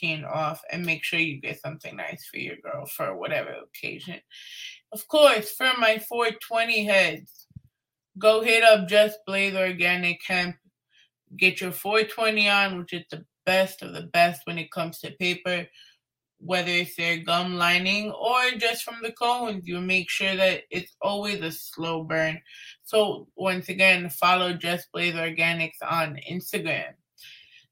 15 off and make sure you get something nice for your girl for whatever occasion. Of course, for my 420 heads, go hit up Just Blaze Organic Hemp. Get your 420 on, which is the best of the best when it comes to paper, whether it's their gum lining or just from the cones. You make sure that it's always a slow burn. So, once again, follow Just Blaze Organics on Instagram.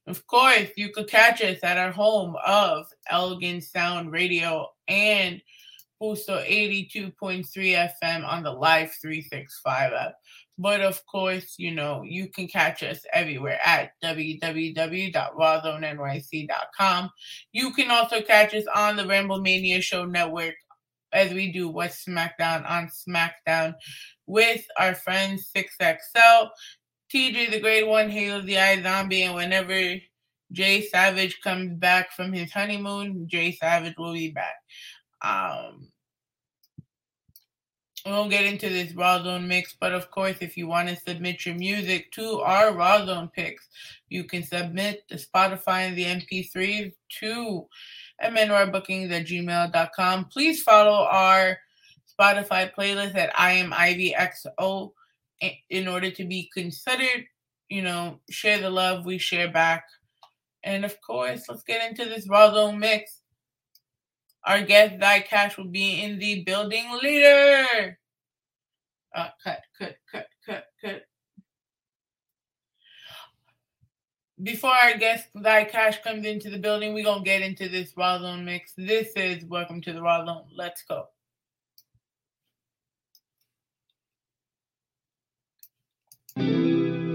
Of course, you could catch us at our home of El-Gin Sound Radio and Puso 82.3 FM on the Live 365 app. But of course, you know, you can catch us everywhere at www.rawrrzonenyc.com. You can also catch us on the Ramble Mania Show Network as we do What's SmackDown on SmackDown with our friends 6XL TJ the Great One, Halo the Eye Zombie, and whenever Jay Savage comes back from his honeymoon, Jay Savage will be back. Um, we won't get into this Rawrrzone mix, but of course, if you want to submit your music to our Rawrrzone picks, you can submit the Spotify and the MP3 to mnrbookings at gmail.com. Please follow our Spotify playlist at I am Ivy XO in order to be considered, you know, share the love we share back. And of course, let's get into this Zone mix. Our guest, Zye Ca$h, will be in the building later. Uh, cut, cut, cut, cut, cut. Before our guest, Zye Ca$h, comes into the building, we're going to get into this Raw mix. This is Welcome to the Raw. Let's go. Look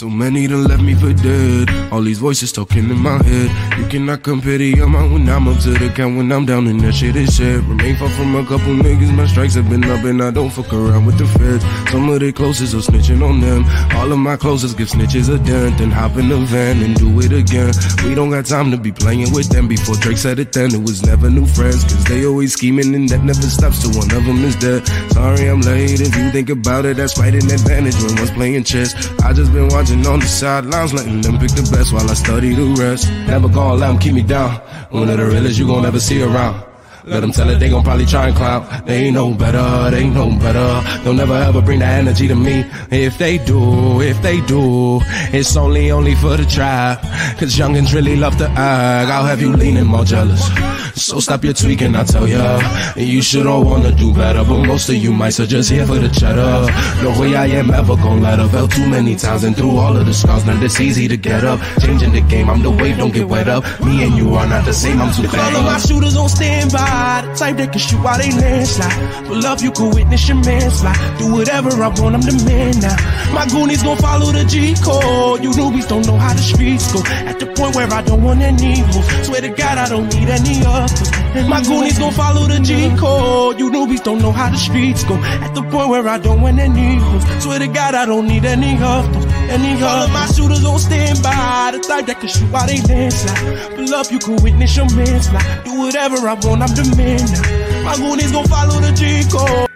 So many done left me for dead. All these voices talking in my head. You cannot compare the amount when I'm up to the count when I'm down and that shit is said. Remain far from a couple niggas, my strikes have been up and I don't fuck around with the feds. Some of the closest are snitching on them. All of my closest give snitches a dent. Then hop in the van and do it again. We don't got time to be playing with them. Before Drake said it then, it was never new friends. Cause they always scheming and that never stops till one of them is dead. Sorry I'm late. If you think about it, that's right an advantage when one's playing chess. I just been watching on the sidelines, letting them pick the best while I study the rest. Never gonna let them keep me down. One of the realest you gon' ever see around. Let them tell it, they gon' probably try and clown. They ain't no better, they ain't no better. They'll never ever bring that energy to me. If they do, if they do, it's only, only for the tribe. Cause youngins really love to act. I'll have you leaning more jealous. So stop your tweaking, I tell ya. You should all wanna do better, but most of you mice are just here for the cheddar. No way I am ever gonna let up. Fell too many times and through all of the scars, now it's easy to get up. Changing the game, I'm the wave, don't get wet up. Me and you are not the same, I'm too bad. All of my shooters on standby, the type that can shoot while they landslide. For love, you can witness your manslide. Do whatever I want, I'm the man now. My goonies gon' follow the G code. You newbies don't know how the streets go. At the point where I don't want any moves. Swear to God, I don't need any others. My goonies gon' follow the G code. You newbies don't know how the streets go. At the point where I don't want any moves. Swear to God, I don't need any others. Any others. All of my shooters on standby, the type that can shoot while they landslide. For up, you can witness your manslide. Do whatever I want, I'm the man now. My goonies gon' follow the G code.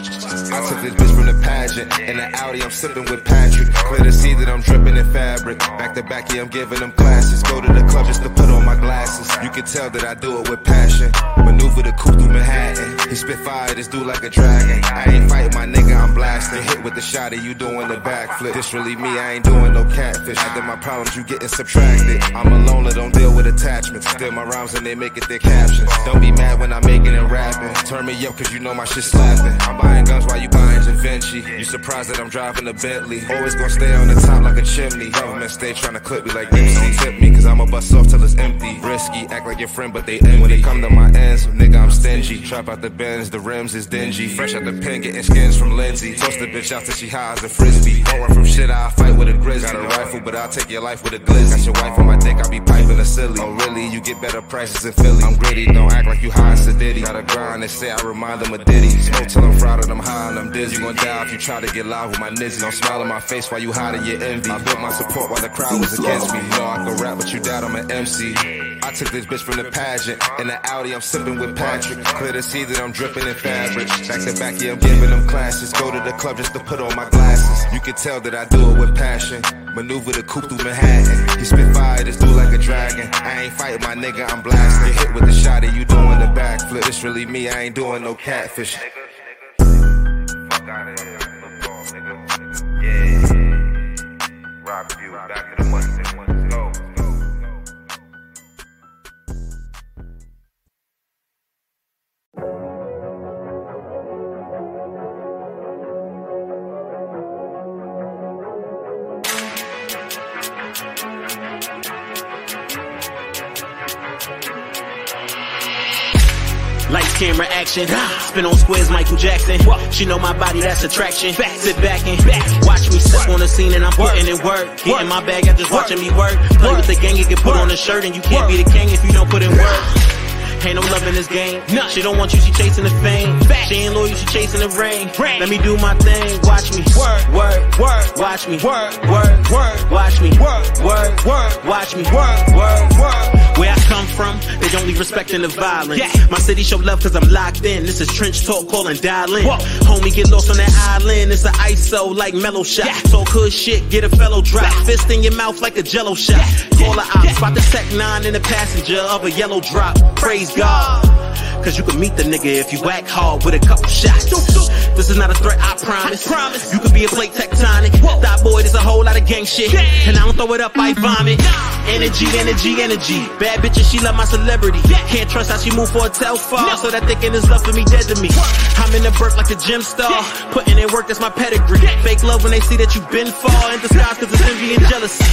I took this bitch from the pageant. In the Audi, I'm sipping with Patrick. Clear to see that I'm dripping in fabric. Back to back, yeah, I'm giving them classes. Go to the club just to put on my glasses. You can tell that I do it with passion. Maneuver the coupe through Manhattan. He spit fire, this dude like a dragon. I ain't fighting my nigga, I'm blasting. Hit with the shot of you doing the backflip. This really me, I ain't doing no catfish. After my problems, you getting subtracted. I'm a loner, don't deal with attachments. Steal my rhymes and they make it their captions. Don't be mad when I'm making it rapping. Turn me up cause you know my shit slapping. Buying guns while you buying Givenchy. You surprised that I'm driving a Bentley. Always gonna stay on the top like a chimney. Government stay trying to clip me like Nipsey. Don't tip me cause I'ma bust off till it's empty. Risky, act like your friend but they envy. When it come to my ends, nigga I'm stingy. Trap out the bends, the rims is dingy. Fresh out the pen, getting skins from Lindsay. Toast the bitch out till she high as a frisbee. Don't from shit, I'll fight with a grizzly. Got a rifle, but I'll take your life with a glizzy. Got your wife on my dick, I'll be piping a silly. Oh really? You get better prices in Philly. I'm gritty, don't act like you high as a ditty. Got a grind, they say I remind them of Diddy. Smoke till I'm fried and I'm high and I'm dizzy. You gon' die if you try to get live with my nizzy. Don't smile in my face while you hiding your envy. I built my support while the crowd was against me. No, I can rap, but you died, I'm an MC. I took this bitch from the pageant. In the Audi, I'm sipping with Patrick. Clear to see that I'm dripping in fabric. Back to back, yeah, I'm giving them classes. Go to the club just to put on my glasses. You can tell that I do it with passion. Maneuver the coupe through Manhattan. He spit fire, this dude like a dragon. I ain't fighting my nigga, I'm blasting. Hit with the shot of you doing the backflip. This really me, I ain't doing no catfish. Here. Yeah. Rock you back camera, action. Spin on squares, Michael Jackson. She know my body, that's attraction. Sit back and watch me step on the scene and I'm putting in work. Getting my bag after just watching me work. Play with the gang, you can put on a shirt and you can't be the king if you don't put in work. Ain't no love in this game. She don't want you, she chasing the fame. She ain't loyal, she chasing the ring. Let me do my thing, watch me. Work, work, work, watch me. Work, work, work, watch me. Work, work, work, watch me. Work, work, work. Where I come from, they don't leave respect in the violence. My city show love cause I'm locked in. This is trench talk, calling dial in. Homie, get lost on that island. It's an ISO like mellow shot. Talk hood shit, get a fellow drop. Fist in your mouth like a jello shot. Call a op, spot the tech nine in the passenger of a yellow drop. Praise God. Cause you can meet the nigga if you whack hard with a couple shots. This is not a threat, I promise. promise. You could be a plate tectonic. Thought boy, there's a whole lot of gang shit. And I don't throw it up, I vomit. Energy, energy, energy. Bad bitches, she love my celebrity. Can't trust how she move for a tell far. So that thinking is love for me dead to me. I'm in the burp like a gym star. Putting in work, that's my pedigree. Fake love when they see that you been far. In disguise cause it's envy and jealousy.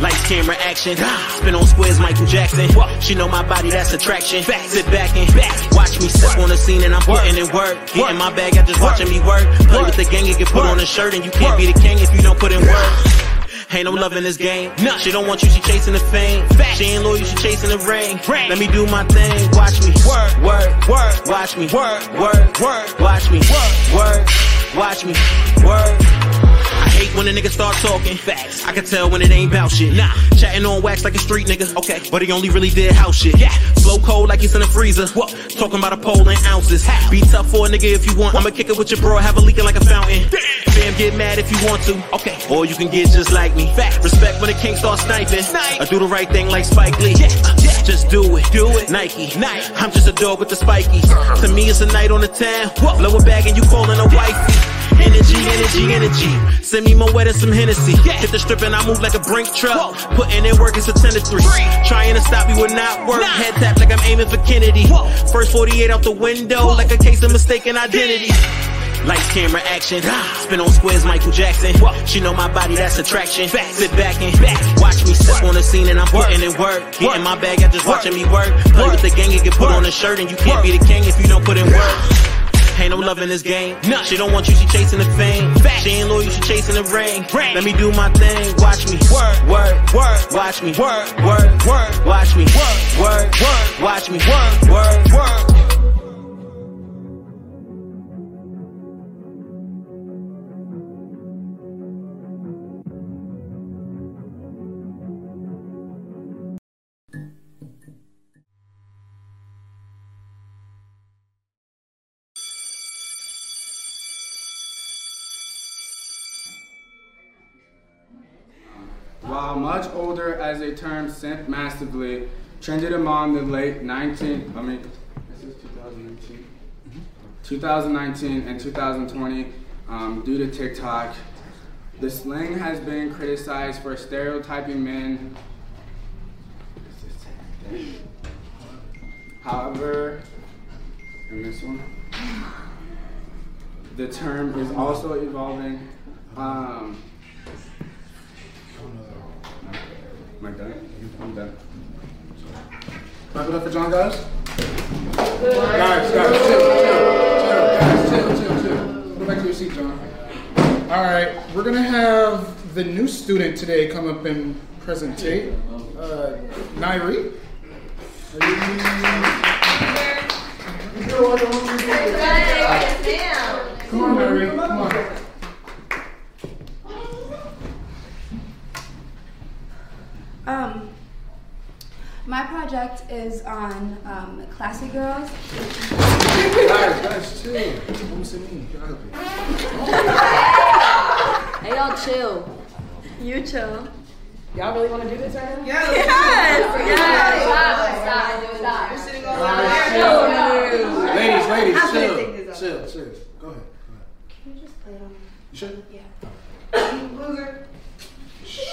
Lights, camera, action. Spin on squares, Michael Jackson. She know my body, that's attraction. Sit back and watch me step on the scene and I'm putting in work. Getting my bag, I just watching me work. Play with the gang and get put on a shirt and you can't be the king if you don't put in work. Ain't no love in this game. She don't want you, she chasing the fame. She ain't loyal, she chasing the ring. Let me do my thing. Watch me work, work, work. Watch me work, work, work. Watch me work, work. Watch me work. Hate when a nigga start talking. Facts. I can tell when it ain't bout shit. Nah. Chatting on wax like a street nigga. Okay. But he only really did house shit. Yeah. Flow cold like he's in a freezer. What? Talking about a pole in ounces. Be tough for a nigga if you want. I'ma kick it with your bro, have a leaking like a fountain. Fam, get mad if you want to. Okay. Or you can get just like me. Fact. Respect when the king starts sniping. I do the right thing like Spike Lee. Uh, Just do it. Do it. Nike. Nike. I'm just a dog with the spikies. To me, it's a night on the town. Blow a bag and you calling a wifey. Energy, energy, energy. Send me more wet and some Hennessy. Hit the strip and I move like a brink truck. Putting in work, it's a 10 to 3. Trying to stop me would not work. Head tap like I'm aiming for Kennedy. First 48 out the window, like a case of mistaken identity. Lights, camera, action. Spin on squares, Michael Jackson. She know my body, that's attraction. Sit back and watch me step on the scene and I'm putting in work. Getting my bag, I just watching me work. Play with the gang and get put on a shirt and you can't be the king if you don't put in work. Ain't no love in this game. She don't want you, she chasing the fame. She ain't loyal, she chasing the ring. Let me do my thing. Watch me work, work, work. Watch me work, work, work. Watch me work, work, work. Watch me work, work, work. As a term sent massively, trended among the late 19, I mean, this is 2019, 2019 and 2020 um, due to TikTok. The slang has been criticized for stereotyping men. However, in this one, the term is also evolving. Um, Am I done? I'm done. Clap it up for John, guys. Guys, guys, chill, chill, chill, guys, chill, chill, chill. Go back to your seat, John. All right, we're gonna have the new student today come up and presentate. Uh, Nairi. Come on, Nairi, come on. Um, my project is on um, classy girls. Guys, guys, chill. Let me see me. Get out of here. Hey, y'all chill. You chill. Y'all really want to do this right now? Yes. Ladies, ladies, I'm gonna chill. take this off. Chill, chill. Go ahead. Go ahead. Can you just play it on? You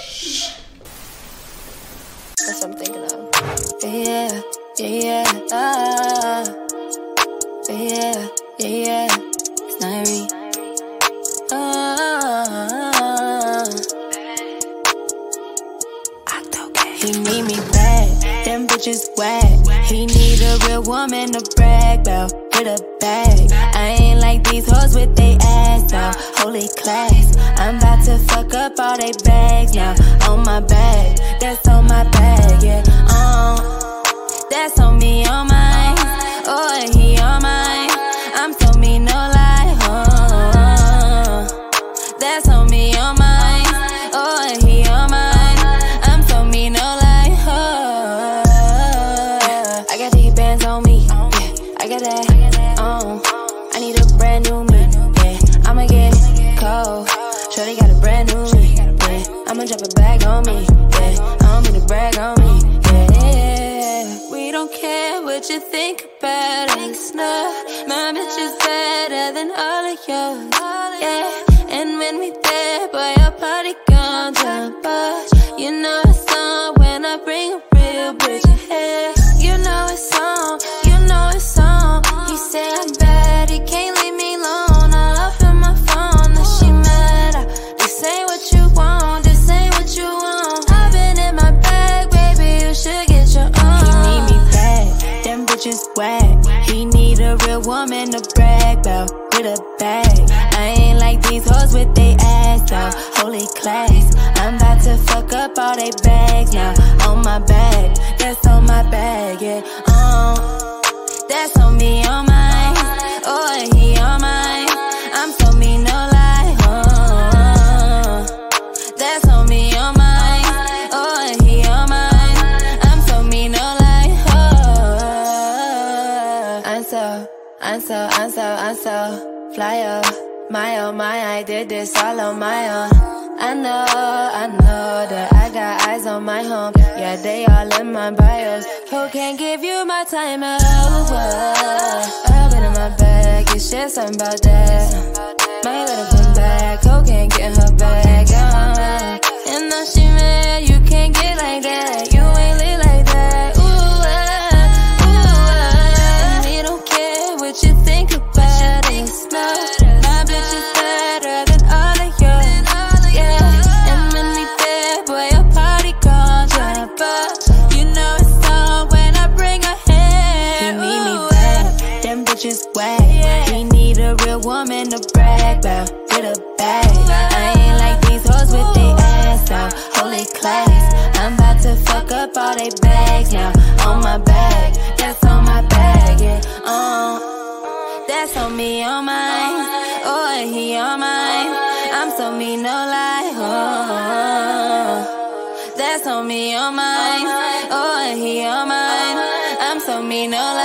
should. That's what I'm thinking of. Yeah, yeah, yeah, ah. yeah, yeah, yeah. It's. Ah. He need me bad, bitches whack. He need a real woman to brag about with a bag. I ain't like these hoes with they ass out. Holy class, I'm about to fuck up all they bags now. On my bag, that's on my bag, yeah. Uh, that's on me, on mine. Oh, and he on mine. I'm so me, no lie. Uh, that's on me, on mine. No, my bitch is better than all of yours. Yeah, about with a bag. I ain't like these hoes with they ass out. Holy class, I'm about to fuck up all they bags now. On my back, that's on my bag, My oh my, I did this all on my own. I know, I know that I got eyes on my home. Yeah, they all in my bios. Who can give you my time over? I've been in my bag, it's just something about that. Might let her come back, who can get her back? Uh, and now she mad, you can't get like that. You ain't lit my bag, that's on my bag, yeah. Um, that's on me, on mine. Oh, and he on mine. I'm so me, no lie. Oh, that's on me, on mine. Oh, and he on mine. I'm so me, no lie.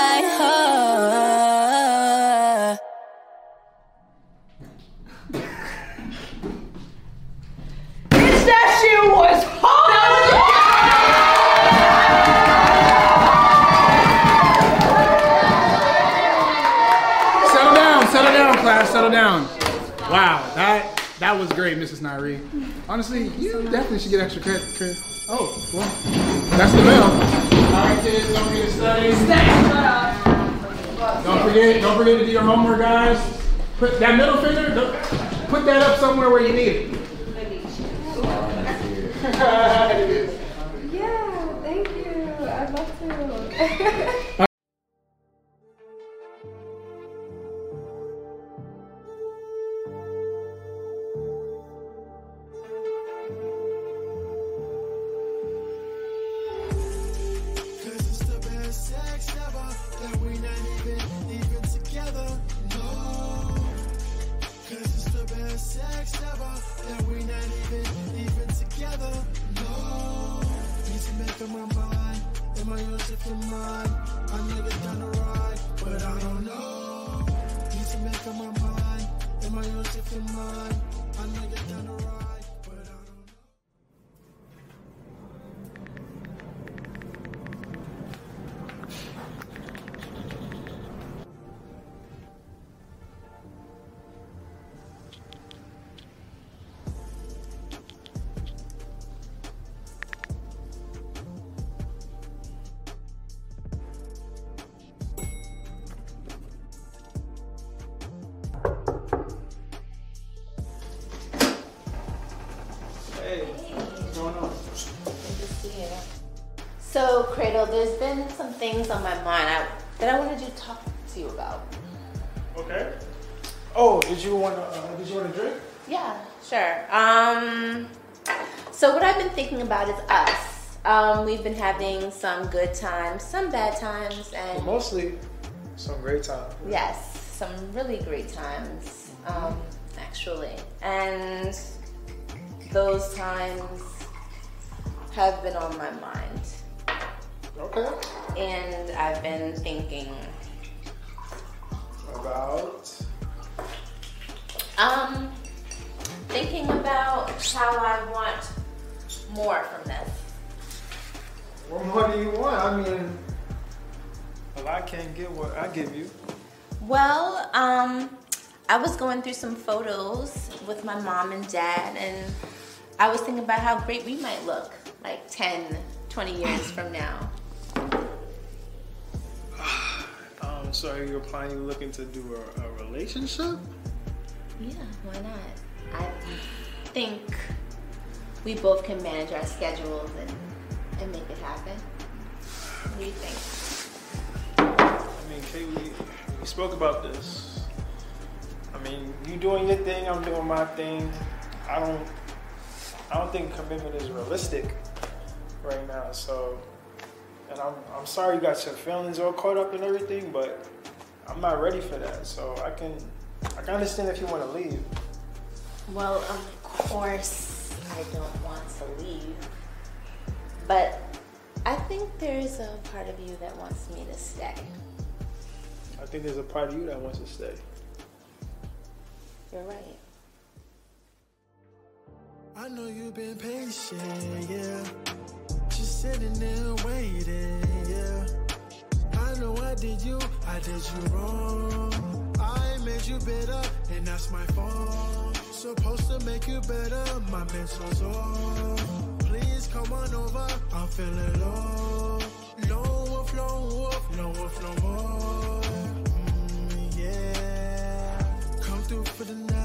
That that was great, Mrs. Nairi. Honestly, you definitely should get extra credit. credit. Oh, well, that's the bell. All right, kids, don't forget to study. Don't forget, don't forget to do your homework, guys. Put that middle finger, put that up somewhere where you need it. Yeah, thank you. I'd love to. Mine? I know you're down the ride, but I don't know. Need to make up my mind. Am I yours if you're? There's been some things on my mind I, that I wanted to talk to you about. Okay. Oh, did you want to? Uh, did you want to drink? Yeah, sure. Um, so what I've been thinking about is us. Um, we've been having some good times, some bad times, and Mostly some great times. yes, some really great times, um, actually. And those times have been on my mind. Okay. And I've been thinking, About. um, thinking about how I want more from this. What more do you want? I mean, well, I can't get what I give you. Well, um, I was going through some photos with my mom and dad, and I was thinking about how great we might look like 10, 20 years from now. Um, so you're planning looking to do a, a relationship? Yeah, why not? I think we both can manage our schedules and, and make it happen. What do you think? I mean, Kay, we, we spoke about this. I mean, you doing your thing, I'm doing my thing. I don't, I don't think commitment is realistic right now. So, and I'm, I'm sorry you got your feelings all caught up and everything, but I'm not ready for that. So I can, I can understand if you want to leave. Well, of course, I don't want to leave. But I think there's a part of you that wants me to stay. I think there's a part of you that wants to stay. You're right. I know you've been patient, yeah. Just sitting there waiting, yeah. I know I did you, I did you wrong. I made you bitter, and that's my fault. Supposed to make you better, my mental's off. Please come on over, I'm feeling low. Lone wolf, lone wolf, lone wolf, no more. Mm, yeah. Come through for the night,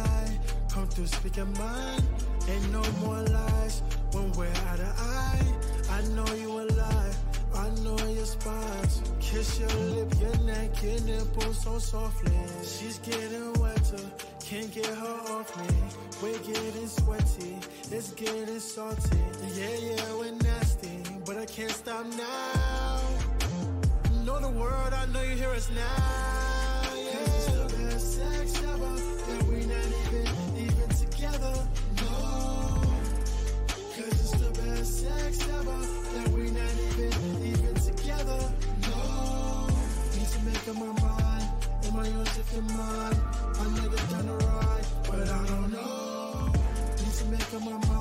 through, speak your mind. Ain't no more lies when we're out of eye. I know you alive, I know your spots. Kiss your lip, your neck, your nipple so softly. She's getting wetter, can't get her off me. We're getting sweaty, it's getting salty. Yeah, yeah, we're nasty, but I can't stop now. Know the word, I know you hear us now. Yeah. It's the best sex ever, together. No. Cause it's the best sex ever, That we not even, even together. No. Need to make up my mind. Am I yours if you're mine? Know you're down the ride, but I don't know. Need to make up my mind.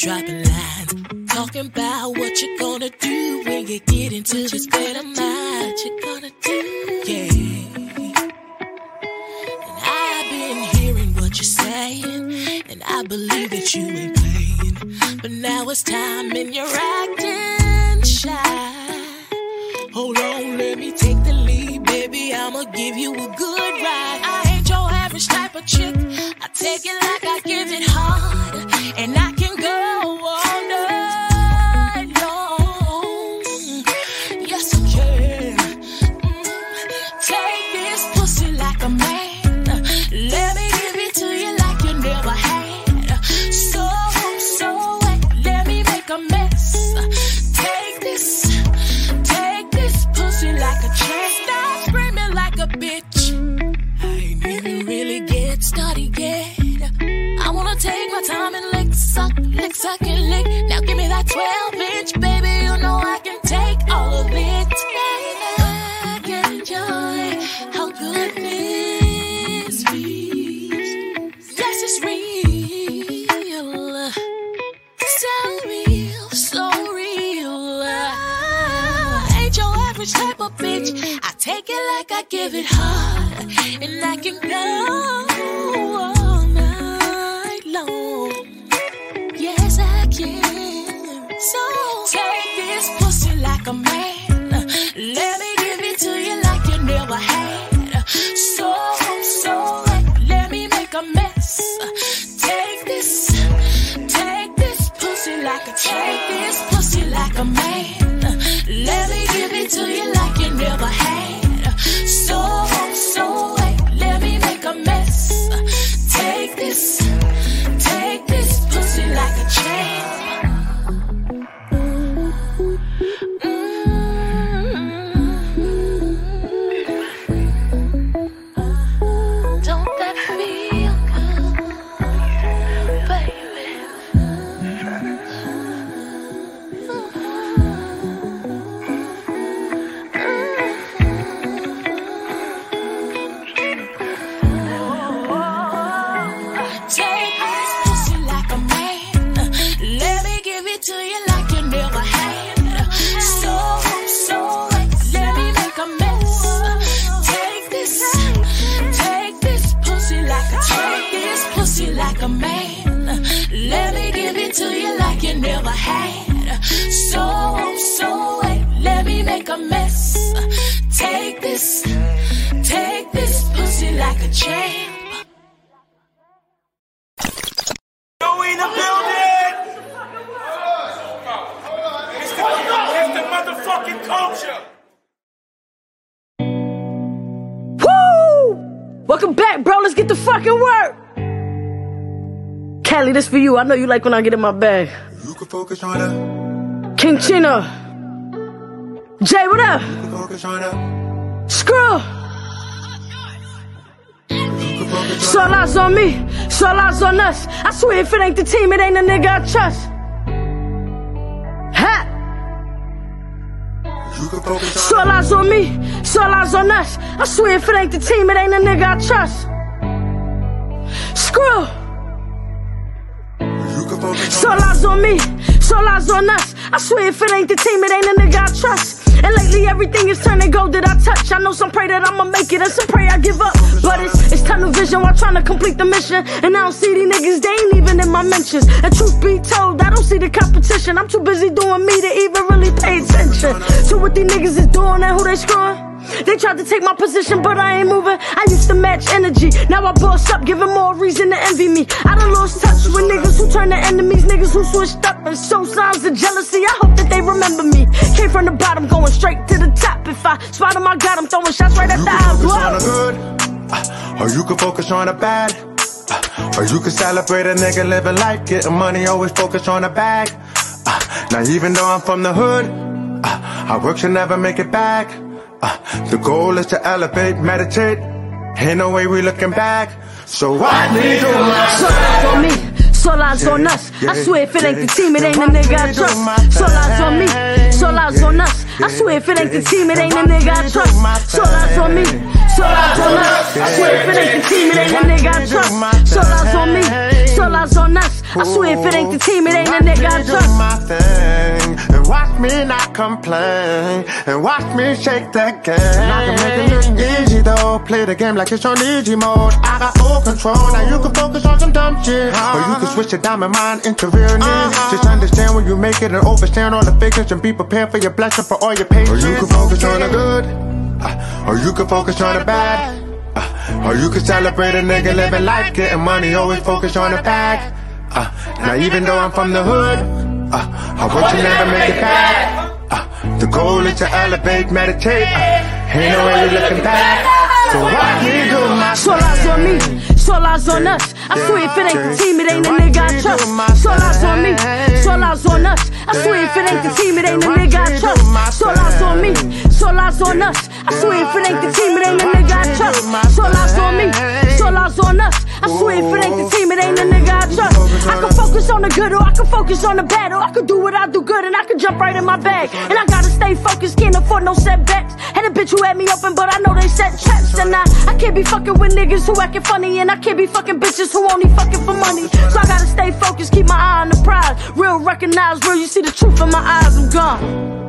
Dropping like a champ. Go in the building! It's the, it's the motherfucking culture! Woo! Welcome back, bro. Let's get the fucking work. Kelly, this for you. I know you like when I get in my bag. You can focus on her. King Chino. Jay, what up? Focus on her. Screw. So lots on me, so lots on us. I swear if it ain't the team, it ain't a nigga I trust. Ha! So lots on me, so lots on us. I swear if it ain't the team, it ain't a nigga I trust. Screw. So lots on me, so lots on us. I swear if it ain't the team, it ain't a nigga I trust. And lately everything is turning gold that I touch. I know some pray that I'ma make it and some pray I give up. But it's it's tunnel vision while trying to complete the mission. And I don't see these niggas, they ain't even in my mentions. And truth be told, I don't see the competition. I'm too busy doing me to even really pay attention to what these niggas is doing and who they screwing. They tried to take my position, but I ain't moving. I used to match energy. Now I boss up, giving more reason to envy me. I done lost touch with niggas who turn to enemies, niggas who switched up and show signs of jealousy. I hope that they remember me. Came from the bottom, going straight to the top. If I spot spot 'em, I got 'em, throwing shots right at the eye. Focus on the good, uh, or you can focus on the bad. uh, Or you can celebrate a nigga living life, getting money, always focus on the bag. Uh, Now even though I'm from the hood, I work should never make it back. Uh, The goal is to elevate, meditate. Ain't no way we looking back. So why me do my So on me, so lies on us. I swear if it ain't the team, it ain't a nigga I trust. So lies on me, so lies on us. I swear if it ain't the team, it ain't a nigga I trust. So lies on me, so lies on us. I swear if it ain't the team, it ain't a nigga I trust. So lies on me, so lies on us. I swear if it ain't the team, it ain't a nigga I trust. And watch me not complain and watch me shake that game. I can make it look easy though. Play the game like it's on easy mode. I got full control. Now you can focus on some dumb shit, or you can switch your diamond mind into real needs. Just understand when you make it and overstand all the figures and be prepared for your blessing for all your patience. Or you can focus on the good, uh, or you can focus on the bad. Uh, or you can celebrate a nigga living life, getting money, always focus on the bag. Uh, now even though I'm from the hood, uh, I want you never make it back. Uh, the goal is to elevate, meditate. Uh, ain't no way you're looking back. So why you do my So lies on me, so lies on us. I swear if it ain't the team, it ain't a nigga I trust. So lies on me, so lies on us. I swear if it ain't the team, it ain't a nigga I trust. So lies on me, so lies on us. I swear if it ain't the team, it ain't a nigga I trust. So lies on me, so lies on us. I swear if it ain't the team, it ain't a nigga I trust. I can focus on the good or I can focus on the bad. Or I can do what I do good and I can jump right in my bag. And I gotta stay focused, can't afford no setbacks. Had a bitch who had me open, but I know they set traps. And I, I can't be fucking with niggas who acting funny. And I can't be fucking bitches who only fucking for money. So I gotta stay focused, keep my eye on the prize. Real recognize, real, you see the truth in my eyes, I'm gone.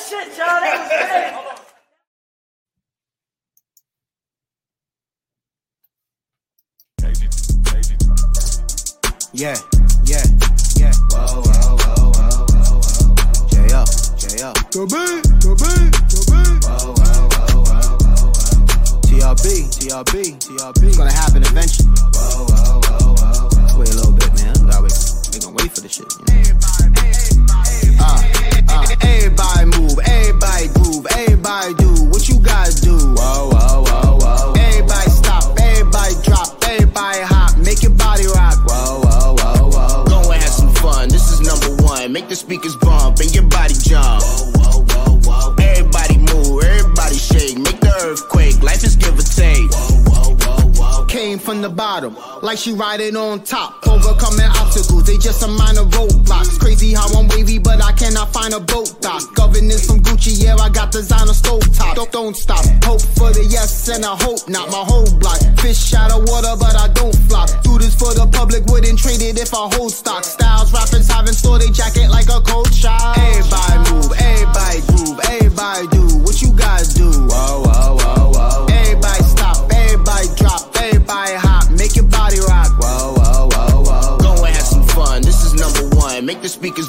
Woo! Good shit, John. That was great. Yeah, yeah, yeah. Whoa, whoa, whoa, whoa, whoa, whoa. J.O., J.O. Go big, go big, go big. Whoa, whoa, whoa, whoa, whoa, whoa. TRB, TRB, TRB. It's gonna happen eventually. Whoa, whoa, whoa, whoa, whoa. Wait a little bit, man. We gotta wait. We gonna wait for the shit. You know? Uh, uh. Everybody move, everybody groove, everybody do what you gotta do. Whoa, whoa, whoa, whoa. Everybody stop, everybody drop, everybody hop, make your body rock. Whoa, whoa, whoa, whoa. Go and have some fun. This is number one. Make the speakers bump and your body jump. Whoa, whoa, whoa, whoa. Everybody move, everybody shake, make the earthquake. Life is give or take. Whoa, whoa, whoa, whoa. Came from the bottom, like she riding on top. Overcoming obstacles, they just a minor roadblocks. Crazy how I'm wavy, but I cannot find a boat dock. Governance from Gucci, yeah, I got designer stove top. Don't, don't stop. Hope for the yes and I hope not. My whole block. Fish out of water, but I don't flop. Do this for the public, wouldn't trade it if I hold stock. Styles, rappers having store they jacket like a cold shot. Everybody move, everybody groove, everybody do what you guys do. Whoa, whoa, whoa, whoa. the speakers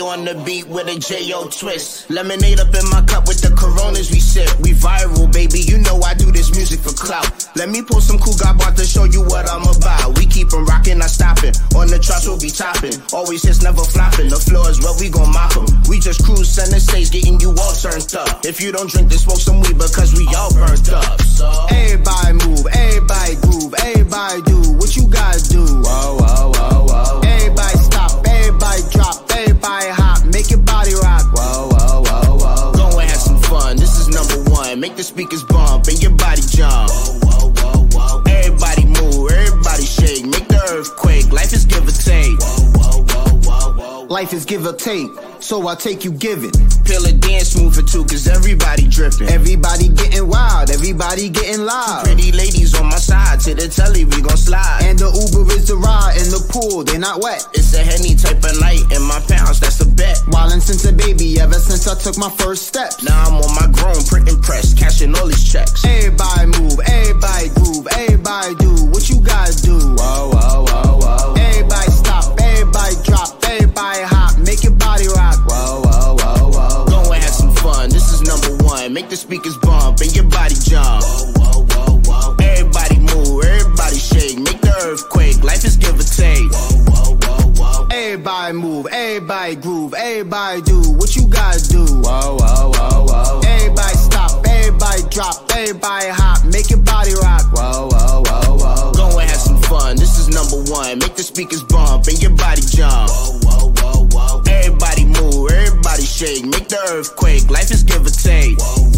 player on the beat with a J.O. twist. Lemonade up in my cup with the coronas we sip. We viral, baby, you know I do this music for clout. Let me pull some cool guy bar to show you what I'm about. We keep keep 'em rocking, not stopping. On the trucks we'll be topping. Always hits, never flopping. The floor is where we gon' mop 'em. We just cruise send the stage, getting you all turned up. If you don't drink, then smoke some weed because we all burnt up. So Everybody move, everybody groove, everybody do what you gotta do. Whoa, whoa, whoa, whoa. Everybody stop, everybody drop, everybody hop, make your body rock. Whoa, whoa, whoa, whoa. go and have some fun. This is number one. Make the speakers bump and your body jump. Everybody Life is give or take, so I take you give it. Pill a dance move for two, cause everybody dripping. Everybody getting wild, everybody getting loud. Pretty ladies on my side, to the telly we gon' slide. And the Uber is the ride in the pool, they not wet. It's a henny type of night, in my pounds, that's a bet. Wildin' since a baby, ever since I took my first steps. Now I'm on my grown, printing press, cashing all these checks. Everybody move, everybody groove, everybody do what you gotta do. Whoa, whoa, whoa, whoa. Everybody stop, everybody drop, everybody hop, make your body rock. Whoa, whoa, whoa, whoa. Go and have some fun, this is number one. Make the speakers bump and your body jump. Whoa, whoa, whoa, whoa. Everybody move, everybody shake, make the earthquake. Life is give or take. Whoa, whoa, whoa, whoa. Everybody move, everybody groove, everybody do what you gotta do. Whoa, whoa, whoa, whoa. Everybody stop, everybody drop, everybody hop, make your body rock. Number one. Make the speakers bump and your body jump. Whoa, whoa, whoa, whoa. Everybody move, everybody shake, make the earthquake. Life is give or take. It's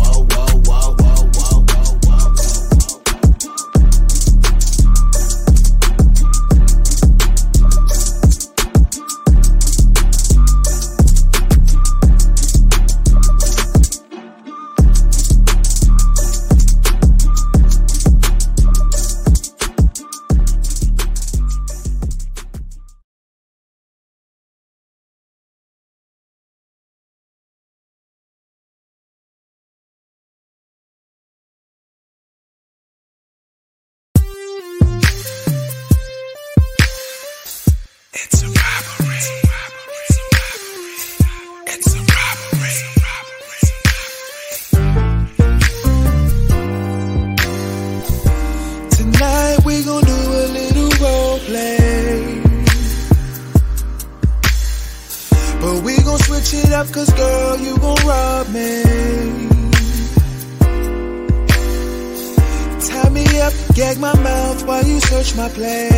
my place.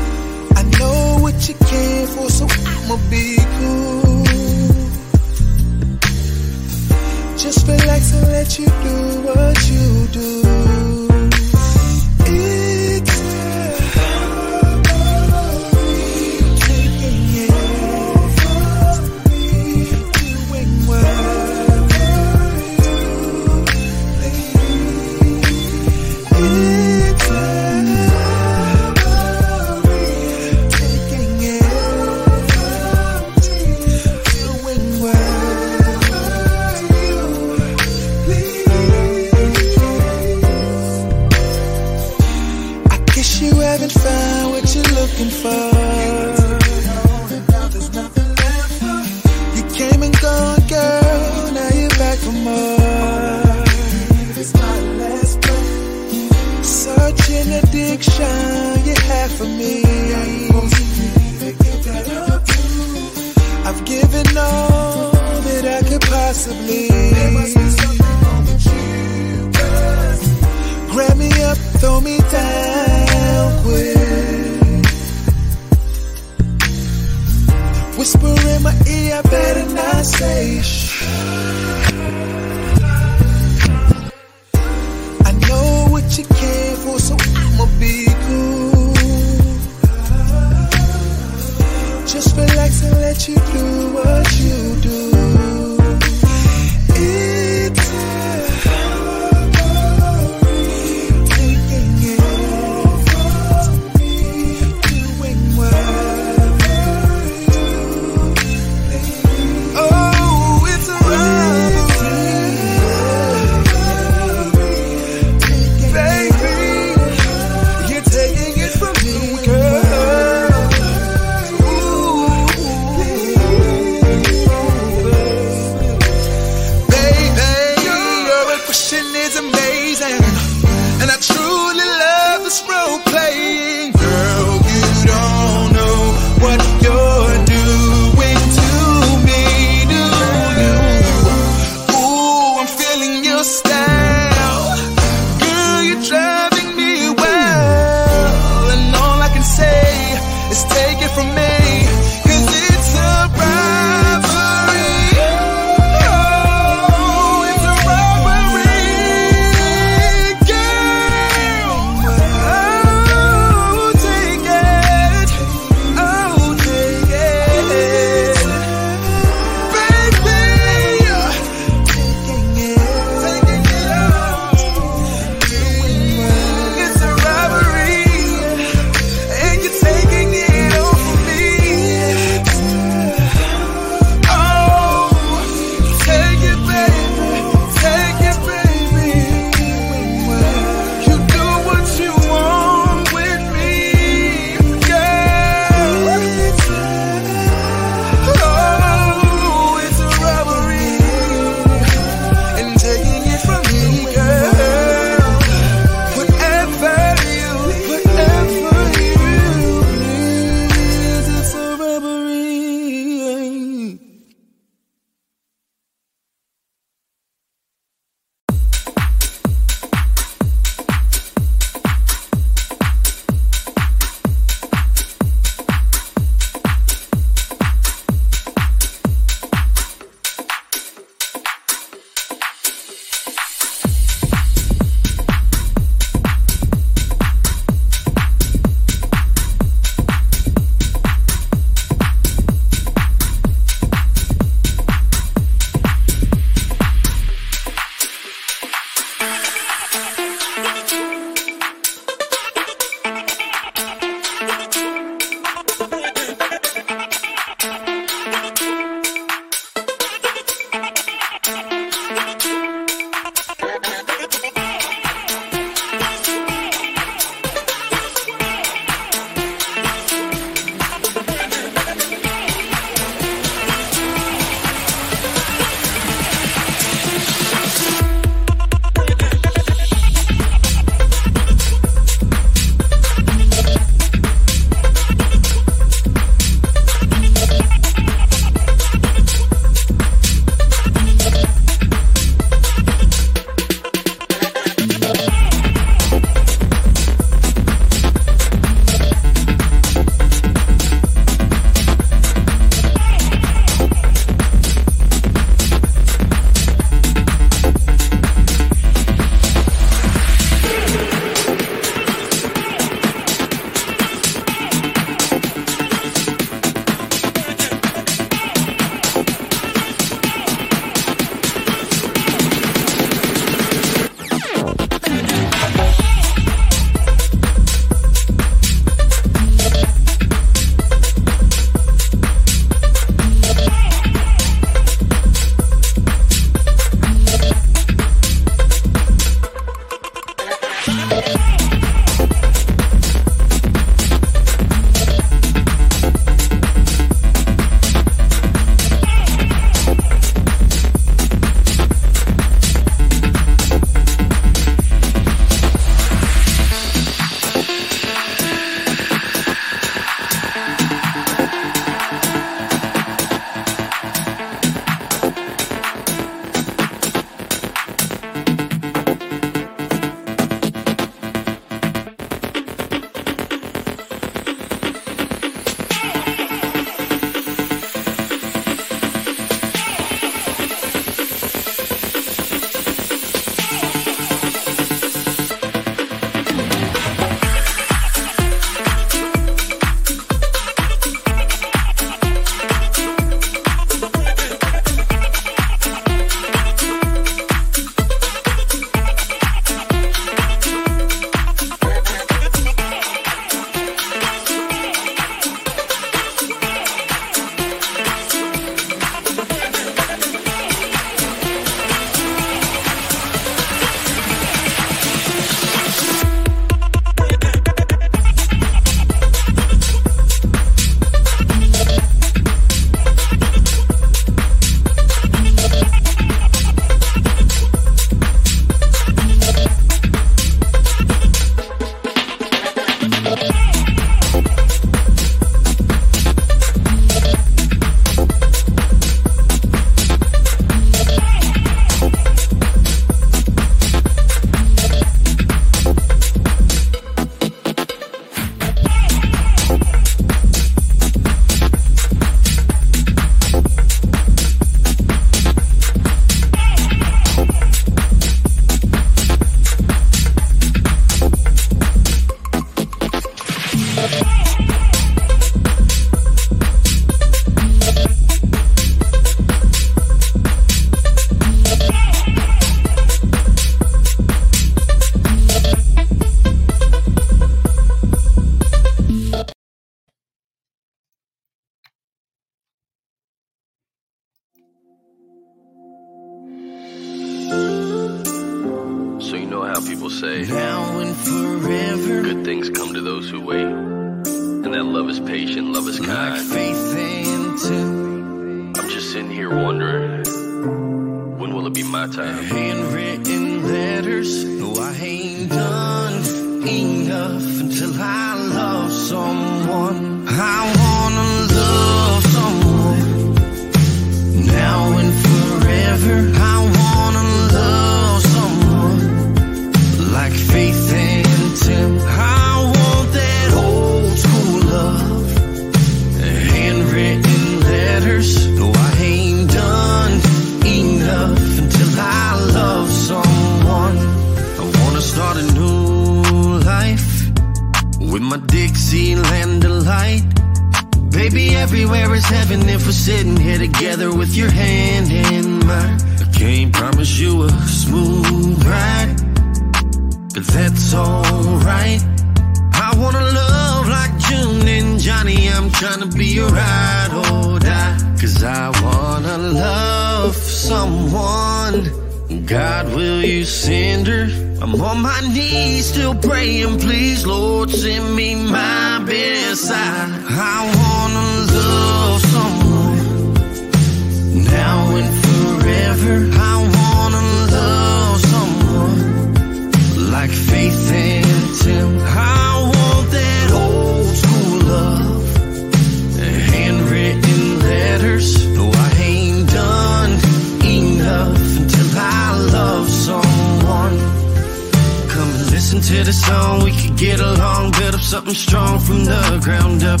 Get along, build up something strong from the ground up.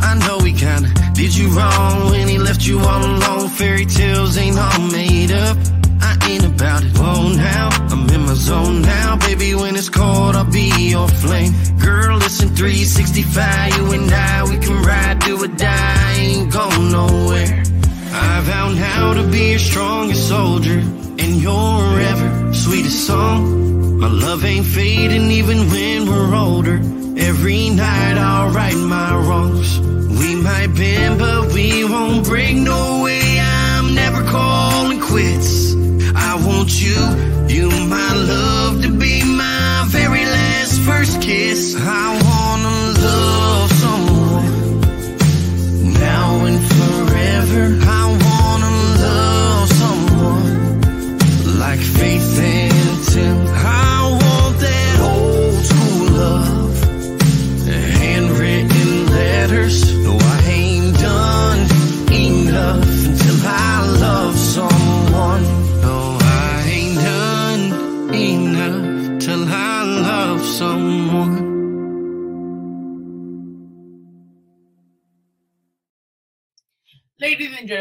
I know we kinda did you wrong when he left you all alone. Fairy tales ain't all made up. I ain't about it. Oh, now I'm in my zone now, baby. When it's cold, I'll be your flame. Girl, listen 365. You and I, we can ride, do or die. I ain't going nowhere. I vow now to be your strongest soldier and your ever sweetest song. My love ain't fading even when we're older. Every night I'll right my wrongs. We might bend, but we won't break. No way, I'm never calling quits. I want you, you my love to be my very last first kiss. I wanna love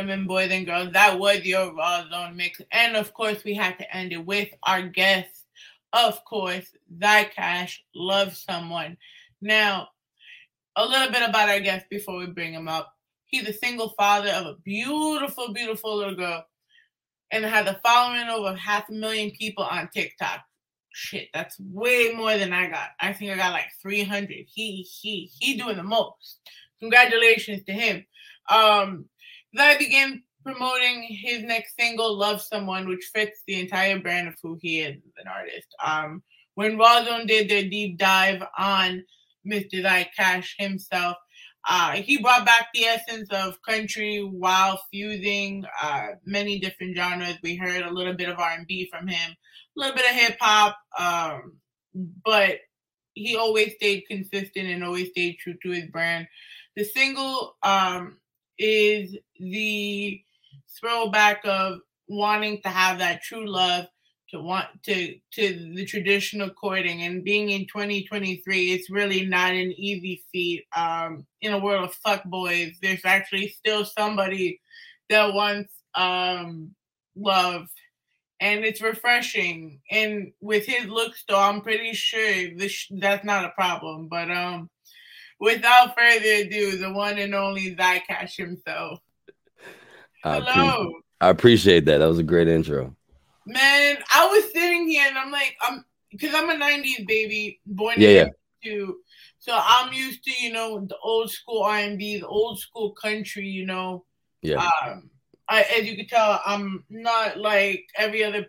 And boys and girls, that was your Rawrrzone mix. And of course, we had to end it with our guest, of course, Zye Ca$h, Love Someone. Now, a little bit about our guest before we bring him up. He's a single father of a beautiful, beautiful little girl and has a following over half a million people on TikTok. Shit, that's way more than I got. I think I got like 300. He, he, he doing the most. Congratulations to him. Um, then I began promoting his next single, Love Someone, which fits the entire brand of who he is as an artist. Um, when Rawrrzone did their deep dive on Mr. Zye Ca$h himself, uh, he brought back the essence of country while fusing uh, many different genres. We heard a little bit of R&B from him, a little bit of hip hop, um, but he always stayed consistent and always stayed true to his brand. The single um, is the throwback of wanting to have that true love to want to to the traditional courting. And being in 2023 it's really not an easy feat. Um in a world of fuck boys there's actually still somebody that wants um love. And it's refreshing. And with his looks though i'm pretty sure this that's not a problem. But um without further ado the one and only Zye Ca$h himself I Hello. appreciate, I appreciate that. That was a great intro. Man, I was sitting here and I'm like, I'm because I'm a '90s baby, born Yeah, in yeah. so I'm used to you know the old school R&B, the old school country. You know, Yeah. um, I, as you can tell, I'm not like every other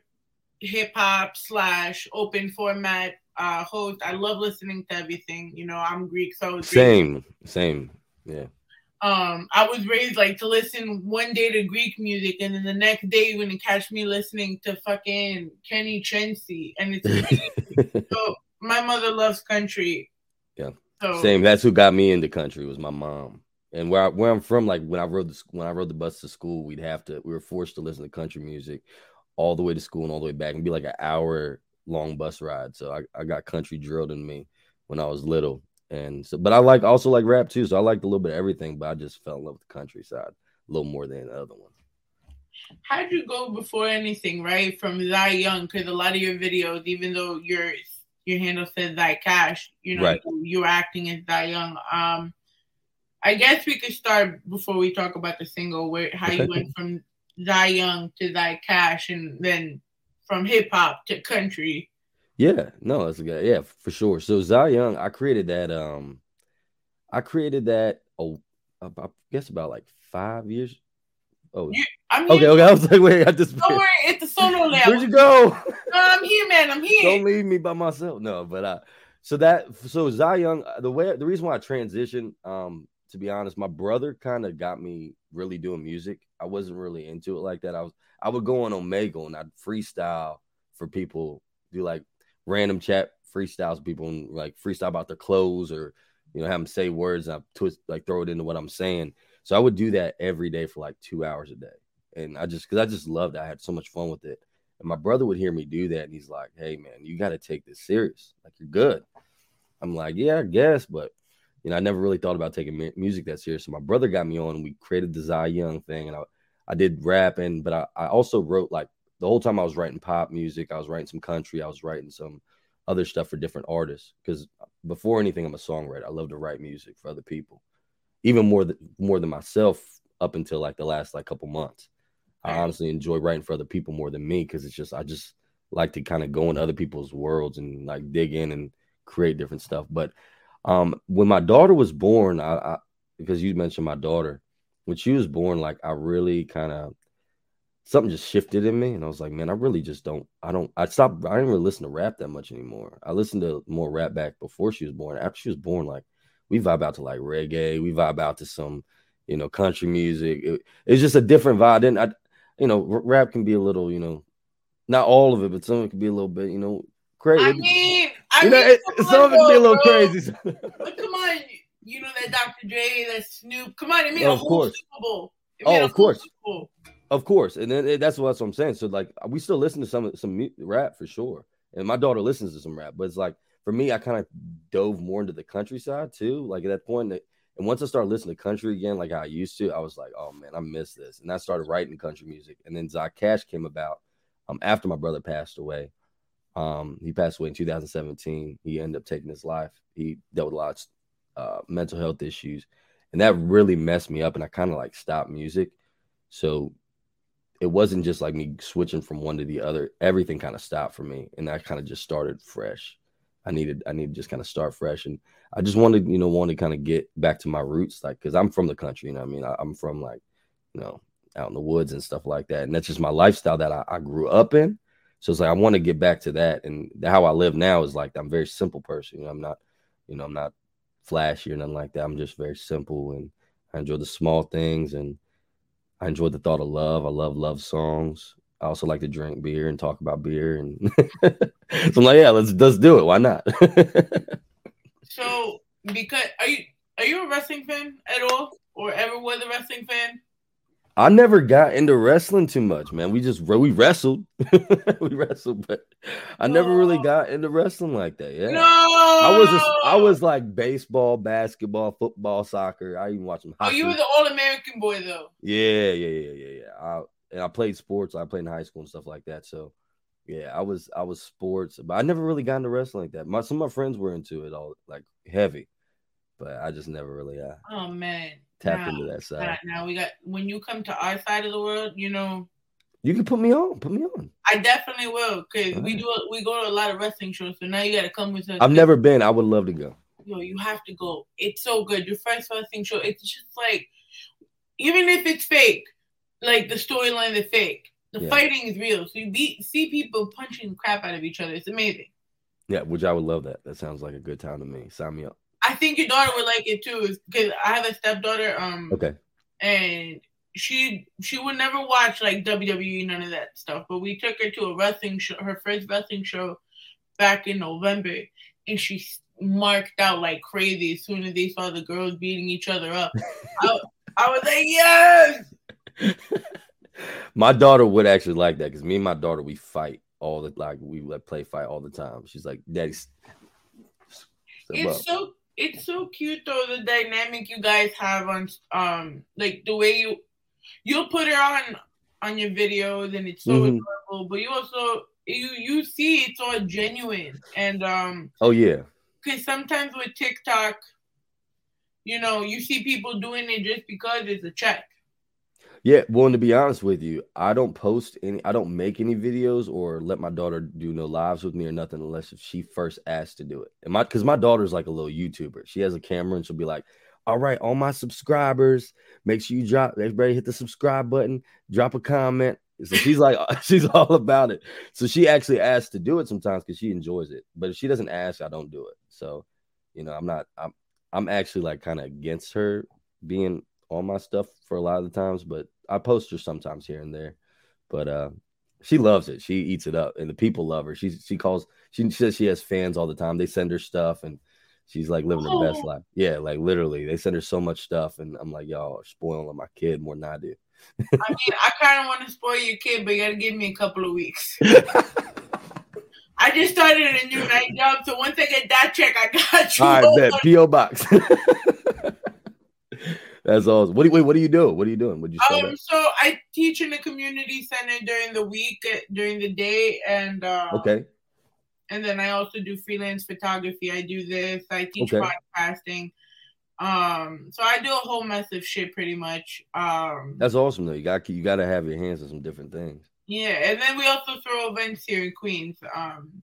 hip hop slash open format uh, host. I love listening to everything. You know, I'm Greek, so Same, same. Yeah. Um I was raised like to listen one day to Greek music and then the next day you're gonna catch me listening to fucking Kenny Chesney and it's so my mother loves country. Yeah. So Same. That's who got me into country was my mom. And where I, where I'm from, like when I rode the when I rode the bus to school, we'd have to we were forced to listen to country music all the way to school and all the way back, and be like an hour long bus ride. So I, I got country drilled in me when I was little, and so but I like also like rap too. So I liked a little bit of everything, but I just fell in love with the countryside a little more than the other one. how'd you go before anything, right? From Zye Young, because a lot of your videos, even though your your handle says Zye Ca$h, you know, Right. you, you're acting as Zye Young. Um, I guess we could start before we talk about the single, where how you went from Zye Young to Zye Ca$h, and then from hip hop to country. Yeah, no, that's a good. Yeah, for sure. So Zye Young, I created that. Um, I created that. Oh, I guess about like five years. Oh, yeah, I'm okay, here. okay. I was like, wait, I just. Don't worry, it's a solo. Where'd you go? No, I'm here, man. I'm here. Don't leave me by myself. No, but uh, so that so Zye Young, the way the reason why I transitioned, um, to be honest, my brother kind of got me really doing music. I wasn't really into it like that. I was I would go on Omegle and I'd freestyle for people, do like random chat freestyles people and like freestyle about their clothes or you know have them say words and I twist like throw it into what I'm saying. So I would do that every day for like two hours a day, and I just because I just loved it. I had so much fun with it. And my brother would hear me do that, and he's like, "Hey, man, you got to take this serious. Like, you're good." I'm like, "Yeah, I guess," but you know, I never really thought about taking mu- music that serious. So my brother got me on, and we created the Zye Young thing, and I, I did rapping, but I, I also wrote like the whole time I was writing pop music. I was writing some country. I was writing some other stuff for different artists because before anything, I'm a songwriter. I love to write music for other people, even more than more than myself. Up until like the last like couple months, I honestly enjoy writing for other people more than me because it's just I just like to kind of go in other people's worlds and like dig in and create different stuff. But um, when my daughter was born, I, I because you mentioned my daughter, when she was born, like I really kind of something just shifted in me, and I was like, man, I really just don't. I don't. I stopped. I didn't really listen to rap that much anymore. I listened to more rap back before she was born. After she was born, like we vibe out to like reggae, we vibe out to some, you know, country music. It- it's just a different vibe. Then I, you know, rap can be a little, you know, not all of it, but some of it can be a little bit, you know, crazy. I mean, I you know, mean, it, come some of it can be a little bro. crazy. But come on, you know that Dr. Dre, that Snoop. Come on, it made Oh, a of whole course. Super Bowl. It Oh, of course. Bowl. Of course, and then eh, that's what I'm saying. So like, we still listen to some some rap for sure, and my daughter listens to some rap. But it's like for me, I kind of dove more into the countryside too. Like at that point, and once I started listening to country again, like I used to, I was like, oh man, I miss this, and I started writing country music. And then Zye Ca$h came about um after my brother passed away. Um, he passed away in 2017. He ended up taking his life. He dealt with a lot of uh, mental health issues, and that really messed me up. And I kind of like stopped music. So it wasn't just like me switching from one to the other. Everything kind of stopped for me, and I kind of just started fresh. I needed I needed just kind of start fresh, and I just wanted you know wanted to kind of get back to my roots, like because I'm from the country. You know, I mean, I, I'm from like you know out in the woods and stuff like that, and that's just my lifestyle that I, I grew up in. So it's like I want to get back to that, and how I live now is like I'm very simple person. You know, I'm not you know I'm not flashy or nothing like that. I'm just very simple, and I enjoy the small things and I enjoy the thought of love. I love love songs. I also like to drink beer and talk about beer, and so I'm like, yeah, let's let's do it. Why not? So, because are you are you a wrestling fan at all, or ever was a wrestling fan? I never got into wrestling too much, man. We just we wrestled, we wrestled, but I never really got into wrestling like that. Yeah, No. I was just, I was like baseball, basketball, football, soccer. I even watched some Oh, you were the All American boy though. Yeah, yeah, yeah, yeah, yeah. I, and I played sports. I played in high school and stuff like that. So, yeah, I was I was sports, but I never really got into wrestling like that. My some of my friends were into it all like heavy, but I just never really uh, Oh man. Now- into that side. Now, we got when you come to our side of the world, you know, You can put me on, put me on. I definitely will because we do a, we go to a lot of wrestling shows. So now you got to come with us. I've never been. I would love to go. Yo, you have to go. It's so good. Your first wrestling show. It's just like, even if it's fake, like the storyline is fake. The Yeah. fighting is real. So you be, see people punching crap out of each other. It's amazing. Yeah, which I would love that. That sounds like a good time to me. Sign me up. I think your daughter would like it too, because I have a stepdaughter. Um, Okay. and she she would never watch like WWE, none of that stuff. But we took her to a wrestling show, her first wrestling show, back in November, and she marked out like crazy as soon as they saw the girls beating each other up. I, I was like, yes. My daughter would actually like that because me and my daughter we fight all the like we like play fight all the time. She's like, Daddy, s- up." It's so it's so cute though the dynamic you guys have on um like the way you you'll put her on on your videos and it's so Mhm. adorable, but you also you you see it's all genuine and um Oh yeah. because sometimes with TikTok, you know, you see people doing it just because it's a check. Yeah, well, and to be honest with you, I don't post any, I don't make any videos or let my daughter do no lives with me or nothing unless if she first asks to do it. And my, because my daughter's like a little YouTuber, she has a camera and she'll be like, "All right, all my subscribers, make sure you drop, everybody hit the subscribe button, drop a comment." So she's like, she's all about it. So she actually asks to do it sometimes because she enjoys it. But if she doesn't ask, I don't do it. So, you know, I'm not, I'm, I'm actually like kind of against her being on my stuff for a lot of the times, but I post her sometimes here and there. But uh she loves it. She eats it up and the people love her. She she calls she says she has fans all the time. They send her stuff and she's like living her best Oh. life. Yeah, like literally. They send her so much stuff and I'm like, y'all are spoiling my kid more than I do. I mean, I kind of want to spoil your kid, but you gotta give me a couple of weeks. I just started a new night job, so once I get that check, I got you. All right, bet. P.O. Box. That's awesome. What do you wait, what are you doing? What are you doing? What you Um, so I teach in a community center during the week, uh, during the day, and uh, Okay. and then I also do freelance photography. I do this. I teach Okay. podcasting. Um, so I do a whole mess of shit pretty much. Um, That's awesome though. You got you gotta have your hands on some different things. yeah, and then we also throw events here in Queens. Um,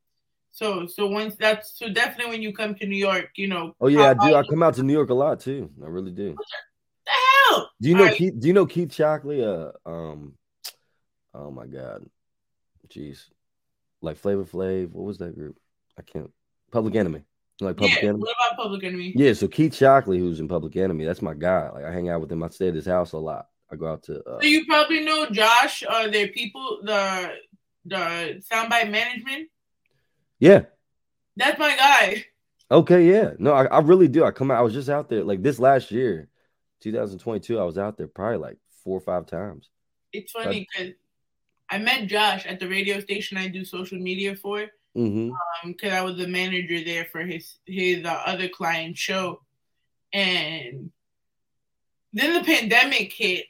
so so once that's so definitely when you come to New York, you know. Oh yeah, I do. I come out to New York a lot too. I really do. Hell? Do you know Alright. Keith? Do you know Keith Shocklee? Uh, um, oh my God, jeez, like Flavor Flav. What was that group? I can't. Public Enemy. Like Public Yeah, Enemy. what about Public Enemy? Yeah, so Keith Shocklee, who's in Public Enemy, that's my guy. Like I hang out with him. I stay at his house a lot. I go out to. Uh, So you probably know Josh, uh, their people, the the soundbite management. yeah. That's my guy. Okay. Yeah. No, I, I really do. I come out. I was just out there like this last year, 2022. I was out there probably like four or five times. It's funny because I met Josh at the radio station I do social media for. Mm-hmm. Um, because I was the manager there for his his uh, other client show, and then the pandemic hit.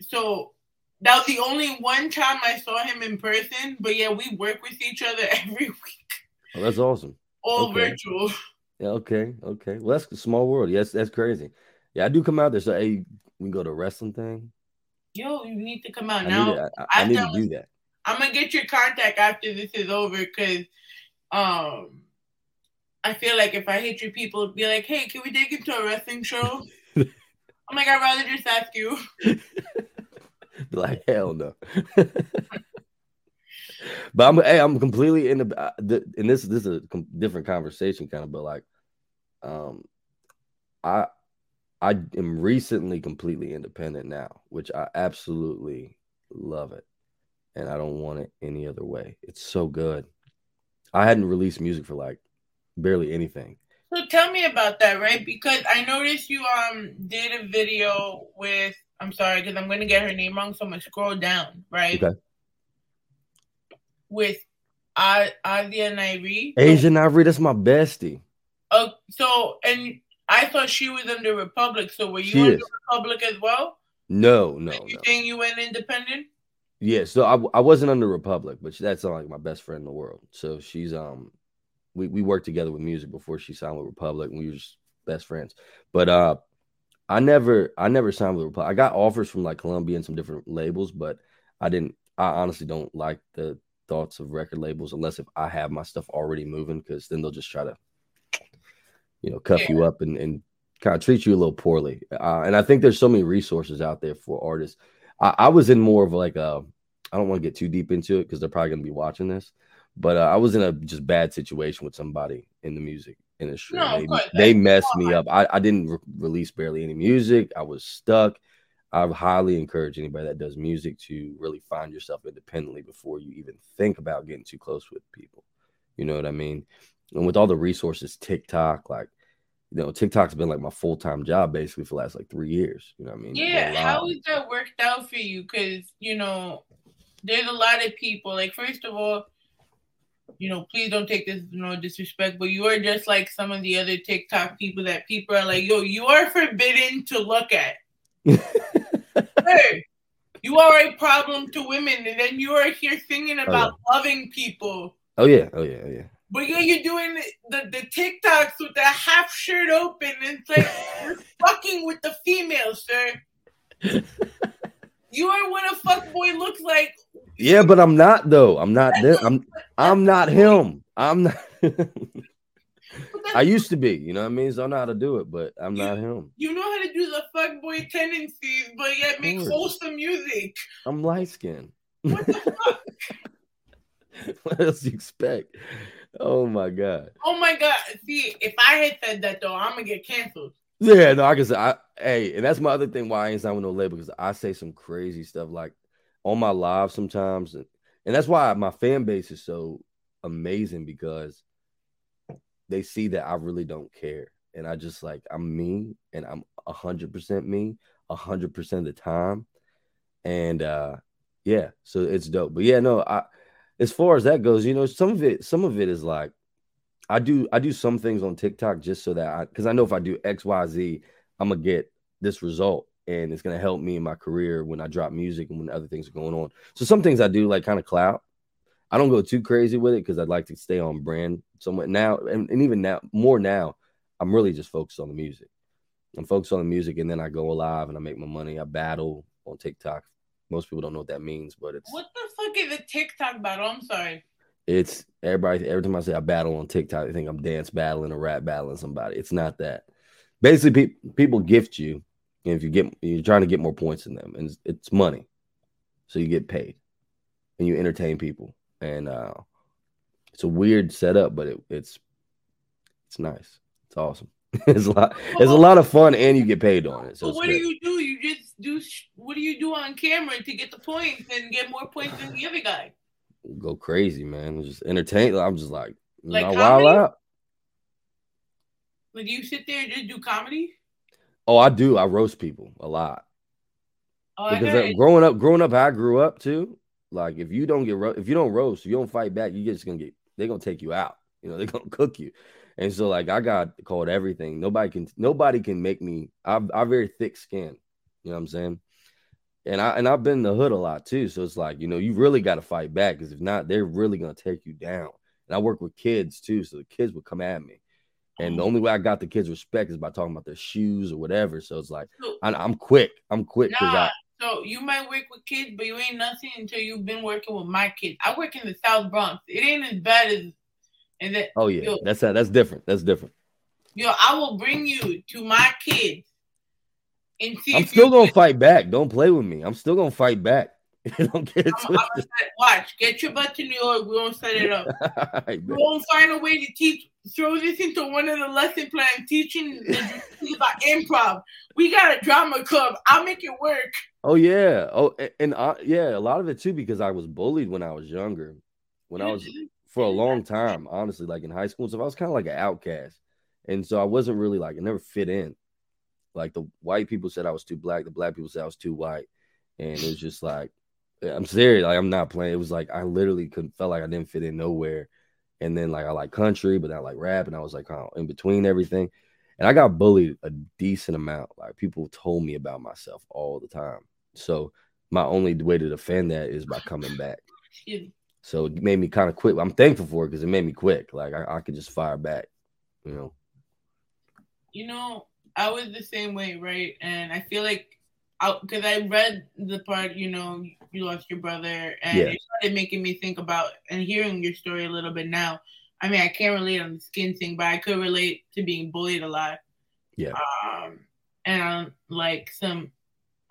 So that was the only one time I saw him in person. But yeah, we work with each other every week, Oh, that's awesome. all Okay. virtual. Yeah, okay, okay. Well, that's a small world. Yes, that's crazy. Yeah, I do come out there. So, hey, we go to a wrestling thing. Yo, you need to come out I now. need, to, I, I need to do that. I'm gonna get your contact after this is over because um I feel like if I hit your people, be like, hey, can we take him to a wrestling show? I'm like, I'd rather just ask you. Be like, hell no. but I'm, hey, I'm completely in the, uh, the and this this is a com- different conversation, kind of, but like, um, I I am recently completely independent now, which I absolutely love it, and I don't want it any other way. It's so good. I hadn't released music for like barely anything. So tell me about that, right? Because I noticed you um did a video with I'm sorry, because I'm gonna get her name wrong, so I'm gonna scroll down, right? Okay. With Adia Nairi. Asian Ivory, that's my bestie. Uh, so and I thought she was under Republic. So were you She under is. Republic as well? No, no, You no. saying you went independent? Yeah, so I, I wasn't under Republic, but that's like my best friend in the world. So she's um we, we worked together with music before she signed with Republic and we were just best friends. But uh I never I never signed with Republic. I got offers from like Columbia and some different labels, but I didn't I honestly don't like the thoughts of record labels unless if I have my stuff already moving because then they'll just try to you know cuff you up and, and kind of treat you a little poorly. Uh, and I think there's so many resources out there for artists. I, I was in more of like a I don't want to get too deep into it because they're probably gonna be watching this, But uh, I was in a just bad situation with somebody in the music industry. No, they, they messed me up. I, I didn't re- release barely any music. I was stuck. I highly encourage anybody that does music to really find yourself independently before you even think about getting too close with people. You know what I mean? And with all the resources, TikTok, like, you know, TikTok's been like my full time job basically for the last like three years. You know what I mean? Yeah, how has that worked out for you? Because you know, there's a lot of people. Like, first of all, you know, please don't take this you know disrespect, but you are just like some of the other TikTok people that people are like, yo, you are forbidden to look at. hey, you are a problem to women, and then you are here singing oh, about loving people. Oh yeah, oh yeah, oh yeah. But yeah, you're doing the, the, TikToks with the half shirt open. And it's like you're fucking with the females, sir. You are what a fuckboy looks like. Yeah, but I'm not though. I'm not them. I'm I'm not him. I'm not. I used to be, you know what I mean? So I know how to do it, but I'm not him. You know how to do the fuckboy tendencies, but yet make wholesome music. I'm light skinned. what the fuck? what else do you expect? Oh my god. Oh my god. See, if I had said that though, I'm gonna get canceled. Yeah, no, I can say I hey, and that's my other thing why I ain't signed with no label because I say some crazy stuff like on my live sometimes, and, and that's why my fan base is so amazing because they see that I really don't care, and I just like I'm me, and I'm hundred percent me, hundred percent of the time, and uh yeah, so it's dope. But yeah, no, I as far as that goes, you know, some of it, some of it is like I do I do some things on TikTok just so that I because I know if I do X, Y, Z, I'm gonna get this result and it's gonna help me in my career when I drop music and when other things are going on. So some things I do like kind of clout. I don't go too crazy with it because I'd like to stay on brand somewhat now, and, and even now more now, I'm really just focused on the music. I'm focused on the music, and then I go live and I make my money. I battle on TikTok. Most people don't know what that means, but it's What the fuck is a TikTok battle? I'm sorry. it's everybody every time I say I battle on TikTok, they think I'm dance battling or rap battling somebody. It's not that. Basically, pe- people gift you, and if you get you're trying to get more points than them, and it's, it's money, so you get paid, and you entertain people, and uh, it's a weird setup, but it, it's it's nice. It's awesome. it's a lot. It's a lot of fun, and you get paid on it. So what do you do? You just do. What do you do on camera to get the points and get more points than the other guy? go crazy, man. Just entertain. I'm just like, you Like know, wild out. Like, do you sit there and just do comedy? Oh, I do. I roast people a lot. Oh, because uh, growing up, growing up, how I grew up too. Like if you don't get ro- if you don't roast, if you don't fight back, you're just gonna get they're gonna take you out. You know they're gonna cook you. And so like I got called everything. Nobody can nobody can make me. I've I very thick skin. You know what I'm saying? And I and I've been in the hood a lot too. So it's like you know you really got to fight back because if not, they're really gonna take you down. And I work with kids too, so the kids would come at me. And the oh. only way I got the kids respect is by talking about their shoes or whatever. So it's like I, I'm quick. I'm quick because Nah, I so you might work with kids, but you ain't nothing until you've been working with my kids. I work in the South Bronx. It ain't as bad as, and that. Oh yeah, yo, that's that's different. That's different. yo, I will bring you to my kids and see I'm still gonna fight back. Don't play with me. I'm still gonna fight back. Don't get it I'm, I'm watch. Get your butt to New York. We won't set it up. We won't find a way to teach. Throw this into one of the lesson plans, teaching the about improv. We got a drama club. I'll make it work. Oh yeah. Oh, a- and uh, yeah, a lot of it too because I was bullied when I was younger. When I was for a long time, honestly, like in high school and stuff, I was kind of like an outcast, and so I wasn't really like I never fit in. Like the white people said I was too black, the black people said I was too white, and it was just like eh, I'm serious. Like I'm not playing. It was like I literally couldn't felt like I didn't fit in nowhere. And then like I like country, but I like rap, and I was like kind of in between everything. And I got bullied a decent amount. Like people told me about myself all the time. So my only way to defend that is by coming back. So it made me kind of quit. I'm thankful for it because it made me quick. Like I, I could just fire back, you know. You know, I was the same way, right? And I feel like, because I read the part, you know, you lost your brother, and Yeah. it started making me think about and hearing your story a little bit now. I mean, I can't relate on the skin thing, but I could relate to being bullied a lot. Yeah. Um, and like some,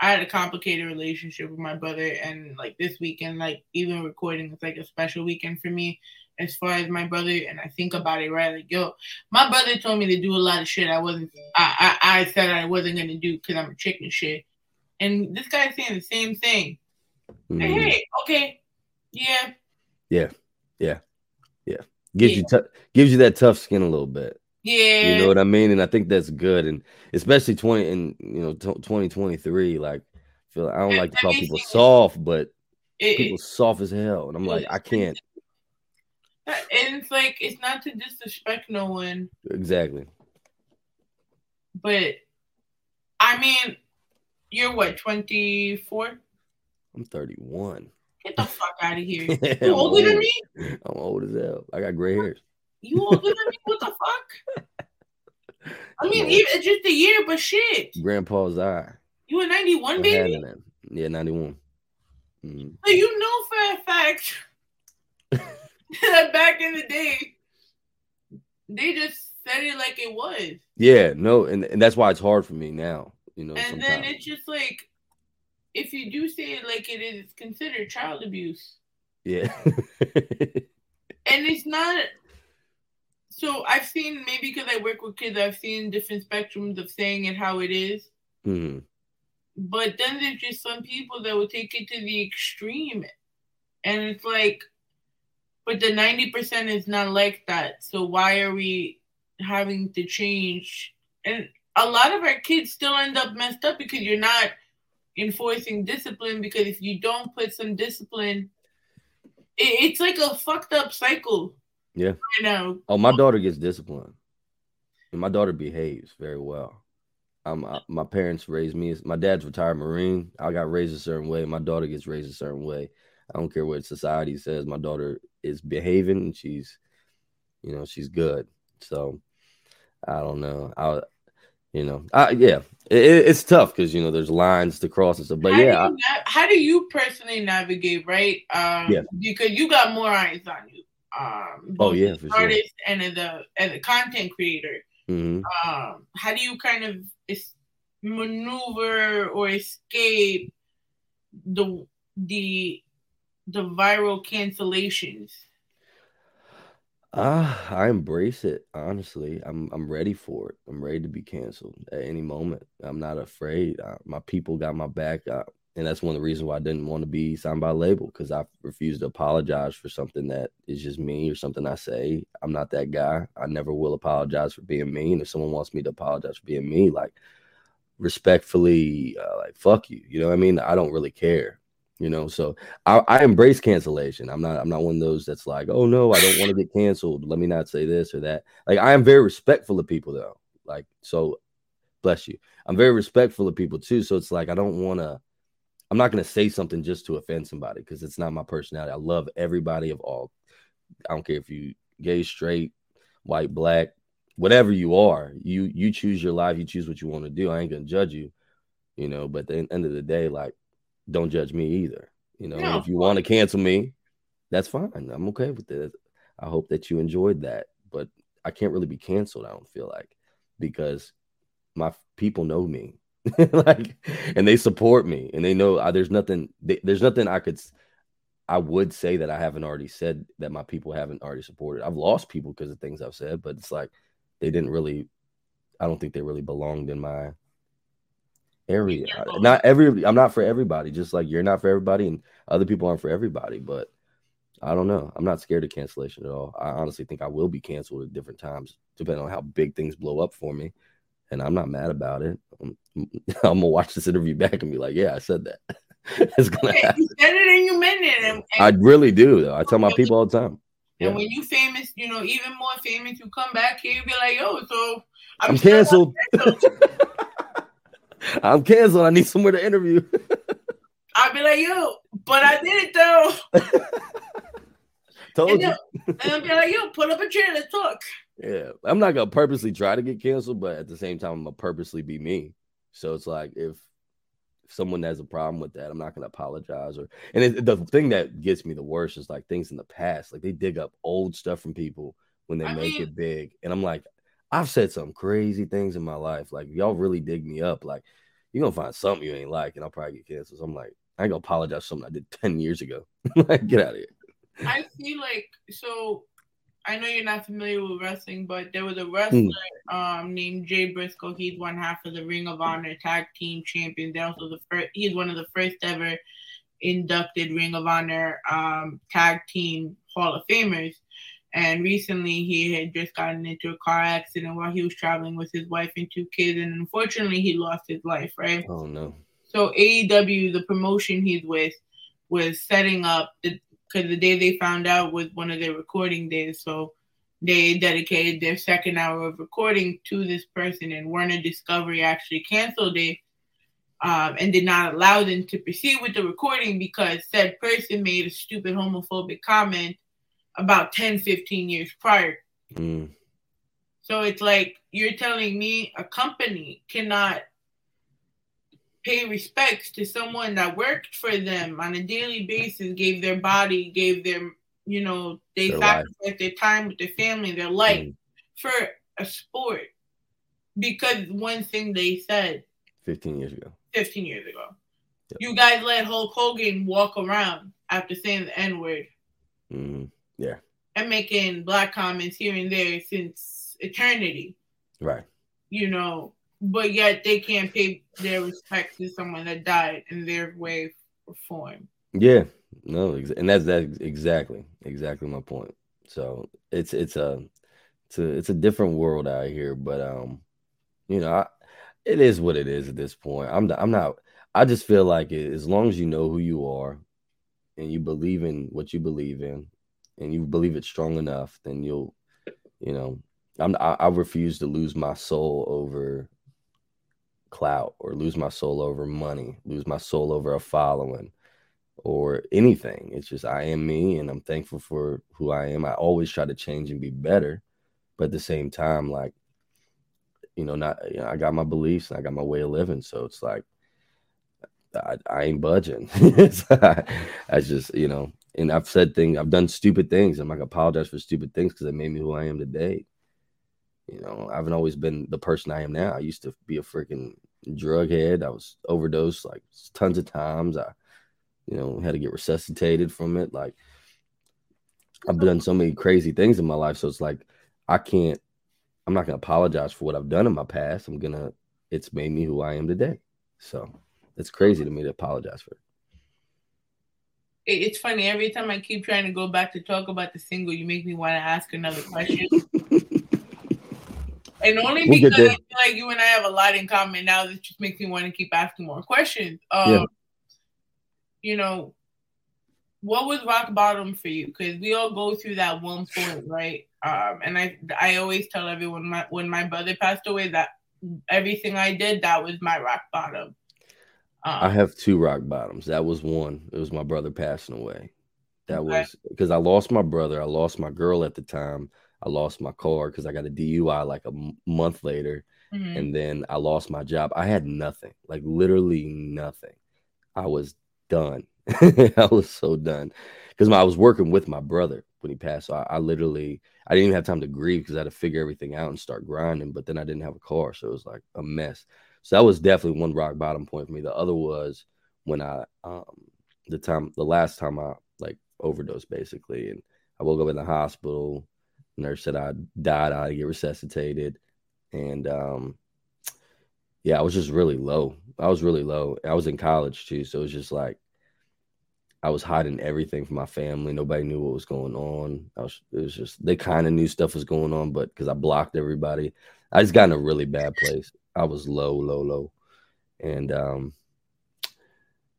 I had a complicated relationship with my brother, and like this weekend, like even recording, it's like a special weekend for me. as far as my brother, and I think about it right. Like, yo, my brother told me to do a lot of shit I wasn't. I I, I said I wasn't gonna do because I'm a chicken shit. And this guy's saying the same thing. Like, Mhm. hey, okay, yeah, Yeah, yeah, yeah. Gives you tou- gives you that tough skin a little bit. Yeah. You know what I mean? And I think that's good. And especially twenty and you know twenty twenty three. Like, feel I don't like to call people soft, but It- people soft as hell. And I'm like, I can't and it's like it's not to disrespect no one, exactly. but I mean, you're what 24? I'm 31. Get the fuck out of here. You older than old. me? I'm old as hell. I got gray hairs. You older than me? What the fuck? I mean, even it's just a year, but shit. Grandpa's eye. You a 91, I baby? Yeah, 91. Mhm. So you know for a fact that back in the day, they just said it like it was. Yeah, no, and, and that's why it's hard for me now. You know, And then it's just like, if you do say it like it is, it's considered child abuse. Yeah. And it's not. So I've seen, maybe because I work with kids, I've seen different spectrums of saying it how it is. Mhm. But then there's just some people that will take it to the extreme. And it's like, but the 90% is not like that. So why are we having to change? And a lot of our kids still end up messed up because you're not enforcing discipline. Because if you don't put some discipline, it, it's like a fucked up cycle Yeah. I know. Oh, my daughter gets disciplined, and my daughter behaves very well. Um, I, my parents raised me. My dad's retired Marine. I got raised a certain way. My daughter gets raised a certain way. I don't care what society says. My daughter is behaving, and she's, you know, she's good. So, I don't know. I, you know, I yeah, it, it- it's tough because you know there's lines to cross and stuff. But how yeah, do I, how do you personally navigate, right? Um, Yeah. because you got more eyes on you. Um, Oh, yeah, an sure. artist and as a as a content creator. mhm. Um, how do you kind of es- maneuver or escape the the the viral cancellations? Ah, I embrace it. Honestly, I'm I'm ready for it. I'm ready to be canceled at any moment. I'm not afraid. Uh, my people got my back, uh, and that's one of the reasons why I didn't want to be signed by a label because I refuse to apologize for something that is just me or something I say. I'm not that guy. I never will apologize for being me. And if someone wants me to apologize for being me, like respectfully, uh, like fuck you. You know what I mean? I don't really care you know so I, I embrace cancellation i'm not i'm not one of those that's like oh no i don't want to get canceled let me not say this or that like i am very respectful of people though like so bless you i'm very respectful of people too so it's like i don't want to i'm not going to say something just to offend somebody because it's not my personality i love everybody of all i don't care if you gay straight white black whatever you are you you choose your life you choose what you want to do i ain't gonna judge you you know but at the end of the day like don't judge me either. You know, No, if you want to cancel me, that's fine. I'm okay with it. I hope that you enjoyed that, but I can't really be canceled. I don't feel like because my people know me, like, and they support me, and they know uh, there's nothing. They, there's nothing I could. I would say that I haven't already said that my people haven't already supported. I've lost people because of things I've said, but it's like they didn't really. I don't think they really belonged in my area. I- Not every I'm not for everybody, just like you're not for everybody and other people aren't for everybody, but I don't know. I'm not scared of cancellation at all. I honestly think I will be canceled at different times, depending on how big things blow up for me. And I'm not mad about it. I'm, I'm gonna watch this interview back and be like, yeah, I said that. it's gonna Yeah, happen. you said it and you meant it. And, I really do though. I tell my people all the time. and Yeah. when you famous, you know, even more famous, you come back here, you be like, yo, so I'm still canceled. I'm canceled. I need somewhere to interview. I'll be like, yo, but I did it though. Told And, you. and I'll be like, yo, pull up a chair, let's talk. Yeah, I'm not gonna purposely try to get canceled, but at the same time, I'm gonna purposely be me. So it's like if, if someone has a problem with that, I'm not gonna apologize. Or and it, the thing that gets me the worst is like things in the past, like they dig up old stuff from people when they I make mean- it big, and I'm like, I've said some crazy things in my life. Like y'all really dig me up, like you're gonna find something you ain't like, and I'll probably get canceled. So I'm like, I ain't gonna apologize for something I did ten years ago. like get out of here. I feel like so I know you're not familiar with wrestling, but there was a wrestler um named Jay Briscoe. He's one half of the Ring of Honor Tag Team Champions. They're also the first. He's one of the first ever inducted Ring of Honor um Tag Team Hall of Famers. And recently, he had just gotten into a car accident while he was traveling with his wife and two kids, and unfortunately, he lost his life. Right. Oh no. So AEW, the promotion he's with, was setting up the because the day they found out was one of their recording days. So they dedicated their second hour of recording to this person, and Warner Discovery actually canceled it um, and did not allow them to proceed with the recording because said person made a stupid homophobic comment about 10, 15 years prior. Mm. So it's like you're telling me a company cannot pay respects to someone that worked for them on a daily basis, gave their body, gave their, you know, they Their life. sacrificed their time with their family, their life Mm. for a sport. Because one thing they said 15 years ago. 15 years ago, you guys let Hulk Hogan walk around after saying the N word Mm. Yeah. and making black comments here and there since eternity. Right. you know, but yet they can't pay their respects to someone that died in their way of form. Yeah, no, and that's that exactly exactly my point. So it's it's a it's a it's a different world out here, but um, you know, I, it is what it is at this point. I'm not, I'm not. I just feel like it, as long as you know who you are, and you believe in what you believe in, and you believe it strong enough, then you'll, you know, I'm I, I refuse to lose my soul over clout or lose my soul over money, lose my soul over a following or anything. It's just I am me and I'm thankful for who I am. I always try to change and be better, but at the same time, like, you know, not you know, I got my beliefs and I got my way of living. So it's like I, I ain't budging. I just, you know, and I've said things, I've done stupid things. I'm like apologize for stupid things because it made me who I am today. You know, I haven't always been the person I am now. I used to be a freaking drug head. I was overdosed like tons of times. I, you know, had to get resuscitated from it. Like I've done so many crazy things in my life. So it's like I can't I'm not gonna apologize for what I've done in my past. I'm gonna it's made me who I am today. So it's crazy to me to apologize for it. It- It's funny every time I keep trying to go back to talk about the single, you make me want to ask another question. and only We'll because I feel like you and I have a lot in common now, that just makes me want to keep asking more questions. Um, Yeah. You know, what was rock bottom for you? Because we all go through that one point, right? Um, and I I always tell everyone my, when my brother passed away that everything I did that was my rock bottom. I have two rock bottoms. That was one. It was my brother passing away. That Okay. was because I lost my brother. I lost my girl at the time. I lost my car because I got a DUI like a m- month later. Mhm. And then I lost my job. I had nothing, like literally nothing. I was done. I was so done because I was working with my brother when he passed. So I, I literally, I didn't even have time to grieve because I had to figure everything out and start grinding. But then I didn't have a car, so it was like a mess. So that was definitely one rock bottom point for me. The other was when I, um, the time, the last time I like overdosed basically, and I woke up in the hospital. Nurse said I died. I get resuscitated, and um, yeah, I was just really low. I was really low. I was in college too, so it was just like I was hiding everything from my family. Nobody knew what was going on. I was it was just they kind of knew stuff was going on, but because I blocked everybody, I just got in a really bad place. I was low, low, low. And um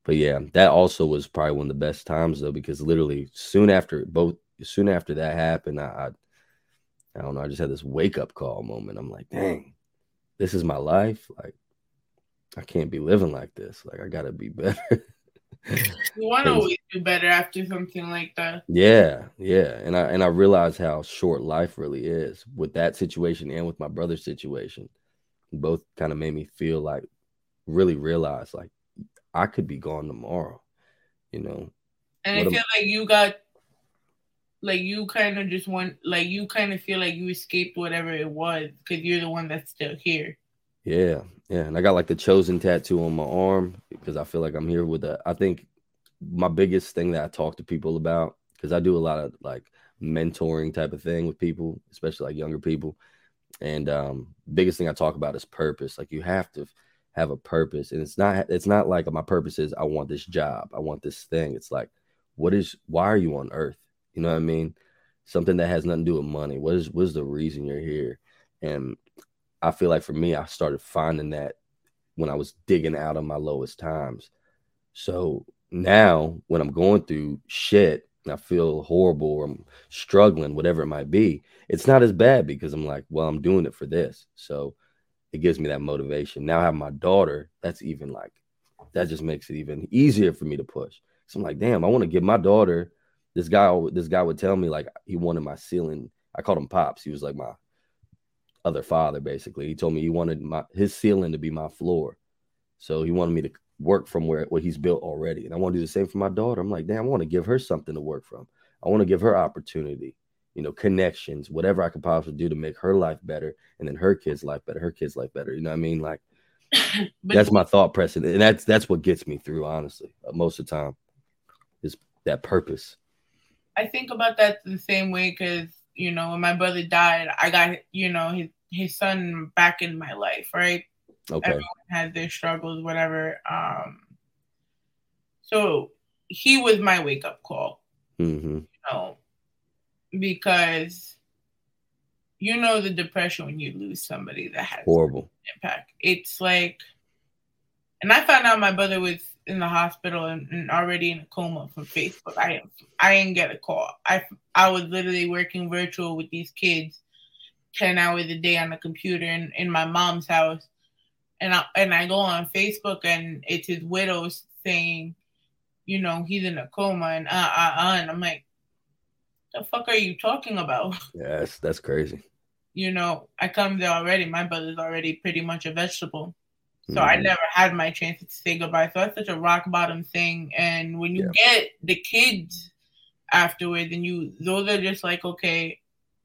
but yeah, that also was probably one of the best times though, because literally soon after both soon after that happened, I I, I don't know, I just had this wake up call moment. I'm like, dang, this is my life. Like I can't be living like this. Like I gotta be better. You want to always do better after something like that. Yeah, yeah, and I and I realized how short life really is with that situation and with my brother's situation. Both kind of made me feel like really realize like I could be gone tomorrow. You know, And What I am- feel like you got, like you kind of just want, like you kind of feel like you escaped whatever it was because you're the one that's still here. Yeah, yeah, and I got like the chosen tattoo on my arm because I feel like I'm here with a. I think my biggest thing that I talk to people about because I do a lot of like mentoring type of thing with people, especially like younger people. And um, biggest thing I talk about is purpose. Like you have to have a purpose, and it's not it's not like my purpose is I want this job, I want this thing. It's like, what is why are you on Earth? You know what I mean? Something that has nothing to do with money. What is what is the reason you're here? And I feel like for me, I started finding that when I was digging out of my lowest times. So now when I'm going through shit and I feel horrible or I'm struggling, whatever it might be, it's not as bad because I'm like, well, I'm doing it for this. So it gives me that motivation. Now I have my daughter, that's even like that just makes it even easier for me to push. So I'm like, damn, I want to give my daughter this guy this guy would tell me like he wanted my ceiling. I called him Pops. He was like my other father, basically. He told me he wanted my his ceiling to be my floor. So he wanted me to work from where what he's built already. And I want to do the same for my daughter. I'm like, damn, I want to give her something to work from. I want to give her opportunity, you know, connections, whatever I could possibly do to make her life better and then her kids' life better, her kids' life better. You know what I mean? Like that's my thought precedent. And that's that's what gets me through, honestly, uh, most of the time. Is that purpose. I think about that the same way because you know when my brother died, I got you know his his son back in my life, right? Okay. Everyone has their struggles, whatever. Um, so he was my wake up call, Mm-hmm. you know, because you know the depression when you lose somebody that has Horrible. impact. It's like, and I found out my brother was in the hospital and, and already in a coma from Facebook. I I didn't get a call. I I was literally working virtual with these kids, ten hours a day on the computer in, in my mom's house, and I and I go on Facebook and it's his widow saying, you know, he's in a coma and uh uh uh, and I'm like, the fuck are you talking about? Yeah, that's that's crazy. you know, I come there already. My brother's already pretty much a vegetable. So I Mhm. never had my chance to say goodbye. So that's such a rock bottom thing. And when you get the kids afterwards and you those are just like, okay,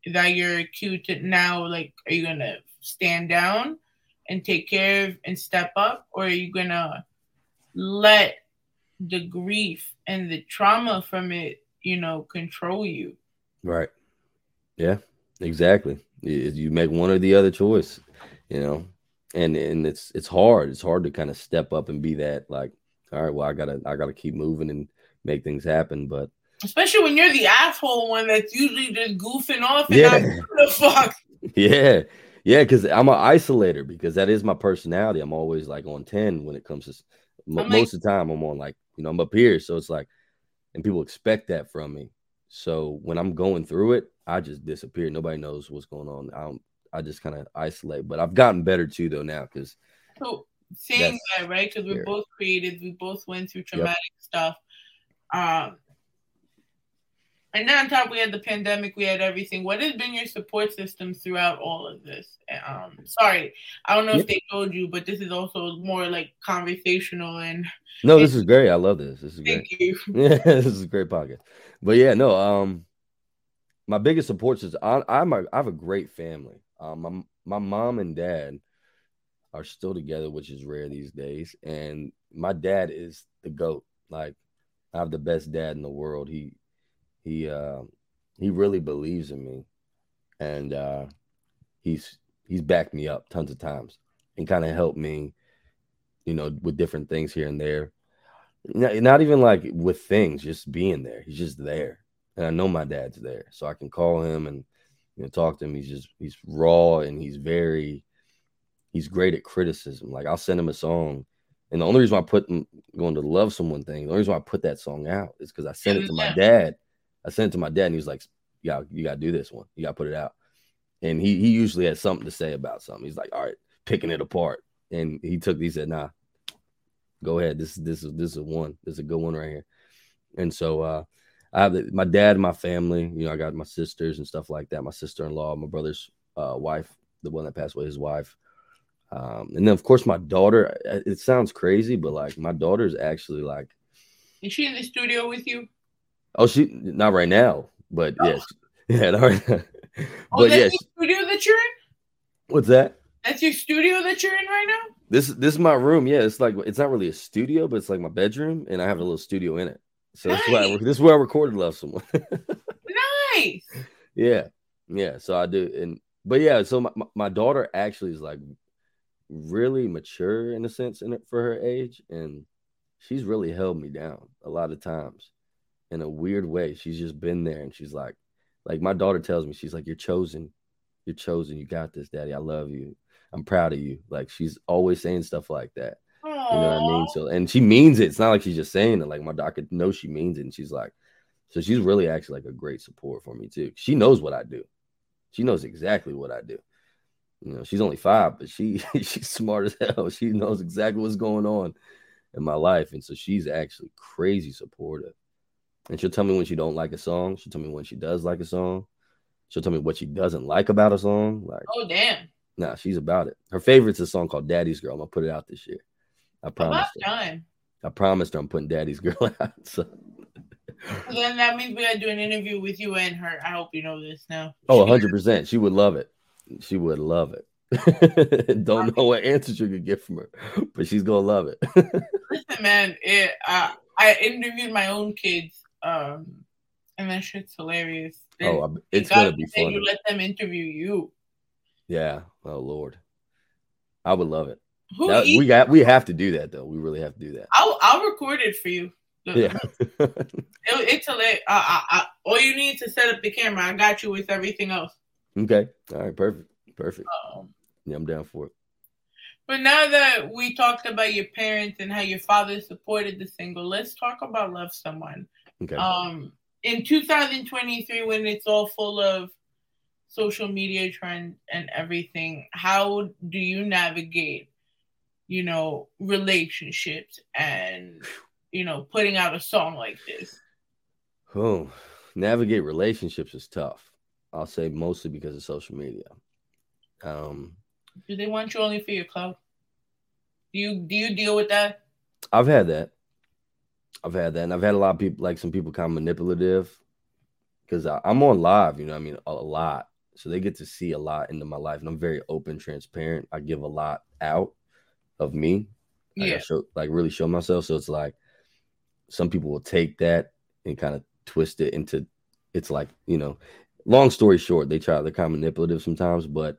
that your cue to now like are you gonna stand down and take care of and step up or are you gonna let the grief and the trauma from it, you know, control you? Right. Yeah, exactly. You make one or the other choice, you know, and and it's it's hard. It's hard to kind of step up and be that like, all right, well, I gotta I gotta keep moving and make things happen. But Especially when you're the asshole one that's usually just goofing off and Yeah. a fuck. yeah, yeah, because I'm an isolator because that is my personality. I'm always like on ten when it comes to s- like- most of the time. I'm on like you know I'm up here, so it's like, and people expect that from me. So when I'm going through it, I just disappear. Nobody knows what's going on. I don't, I just kind of isolate. But I've gotten better too though now because So saying that, right? Because we're both creative, we both went through traumatic stuff. Um, and then on top, we had the pandemic, we had everything. What has been your support system throughout all of this? Um, sorry, I don't know if they told you, but this is also more like conversational and no, this is great. I love this. This is great. Thank you. Yeah, this is a great podcast. But yeah, no, um, my biggest support is I, I'm a, I have a great family. Um, my my mom and dad are still together, which is rare these days. And my dad is the goat. Like I have the best dad in the world. He he uh, he really believes in me, and uh, he's he's backed me up tons of times and kind of helped me, you know, with different things here and there. Not, not even like with things, just being there. He's just there, and I know my dad's there, so I can call him and you know talk to him. He's just he's raw and he's very he's great at criticism. Like I'll send him a song, and the only reason why I put going to love someone thing, the only reason why I put that song out is because I sent it to my dad. I sent it to my dad, and he was like, "Yeah, you got to do this one. You got to put it out." And he he usually has something to say about something. He's like, "All right, picking it apart," and he took. He said, "Nah, go ahead. This is this is this is one. This is a good one right here." And so uh, I have my dad and my family. You know, I got my sisters and stuff like that. My sister in law, my brother's uh, wife, the one that passed away, his wife. Um, and then of course my daughter. It sounds crazy, but like my daughter is actually like, is she in the studio with you? oh, she not right now, but yes, yeah, not right now. Oh, but yes, the studio that you're in? what's that? That's your studio that you're in right now? This this is my room. Yeah, it's like it's not really a studio, but it's like my bedroom, and I have a little studio in it. So this is why I, this is where I recorded "Love Someone." nice. Yeah, yeah. So I do, and but yeah. So my, my- my daughter actually is like really mature in a sense in it for her age, and she's really held me down a lot of times in a weird way. She's just been there, and she's like, like my daughter tells me, she's like, "You're chosen, you're chosen. You got this, Daddy. I love you. I'm proud of you." Like she's always saying stuff like that. You know what I mean? So, and she means it. It's not like she's just saying it. Like my doctor knows she means it, and she's like, so she's really actually like a great support for me too. She knows what I do. She knows exactly what I do. You know, she's only five, but she she's smart as hell. She knows exactly what's going on in my life, and so she's actually crazy supportive. And she'll tell me when she don't like a song. She'll tell me when she does like a song. She'll tell me what she doesn't like about a song. Like, Oh damn. nah, she's about it. Her favorite's a song called "Daddy's Girl." I'm gonna put it out this year. I About promised. her. time. I promised her I'm putting Daddy's Girl out. So, then that means we gotta do an interview with you and her. I hope you know this now. oh, 100 percent. She would love it. She would love it. Don't know what answers you could get from her, but she's gonna love it. Listen, man, it, uh, I interviewed my own kids, um, and that shit's hilarious. Oh, it's gonna be funny. You let them interview you. yeah. Oh Lord, I would love it. Who That- we got. We have to do that though. We really have to do that. I'll I'll record it for you. Yeah. It, it's hilarious. I, I, I, all you need to set up the camera. I got you with everything else. okay. All right. Perfect. Perfect. Um, Yeah, I'm down for it. But now that we talked about your parents and how your father supported the single, let's talk about Love Someone. Okay. Um, in 2023, when it's all full of social media trends and everything, how do you navigate, you know, relationships and, you know, putting out a song like this? Oh, navigate relationships is tough. I'll say mostly because of social media. Um, Do they want you only for your clout? Do you do you deal with that? I've had that. I've had that, and I've had a lot of people, like some people, kind of manipulative, because I'm on live. You know, what I mean, a lot, so they get to see a lot into my life, and I'm very open, transparent. I give a lot out of me. Like, I Yeah. show, like really show myself. So it's like some people will take that and kind of twist it into. It's like you know, long story short, they try. They're kind of manipulative sometimes, but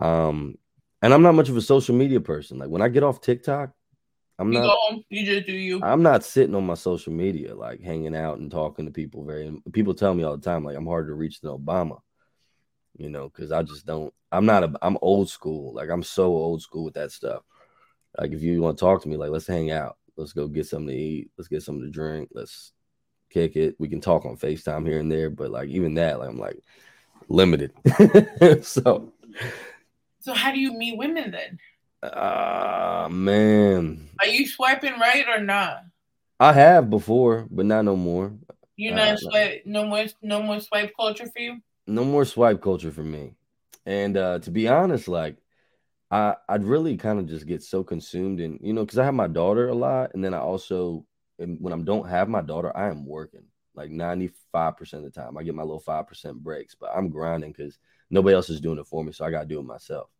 um, and I'm not much of a social media person. Like when I get off TikTok, I'm you not. home, you just do you. I'm not sitting on my social media like hanging out and talking to people. Very people tell me all the time like I'm harder to reach than Obama, you know, because I just don't. I'm not a. I'm old school. Like I'm so old school with that stuff. Like if you want to talk to me, like let's hang out. Let's go get something to eat. Let's get something to drink. Let's kick it. We can talk on Facetime here and there, but like even that, like I'm like limited. so, So how do you meet women then? ah man, Are you swiping right or not? I have before, but not no more. You Uh, not no. swipe no more no more swipe culture for you? no more swipe culture for me. And uh to be honest, like I I'd really kind of just get so consumed and you know, because I have my daughter a lot, and then I also when I don't have my daughter, I am working like 95% of the time. I get my little five percent breaks, but I'm grinding because nobody else is doing it for me. So I gotta do it myself.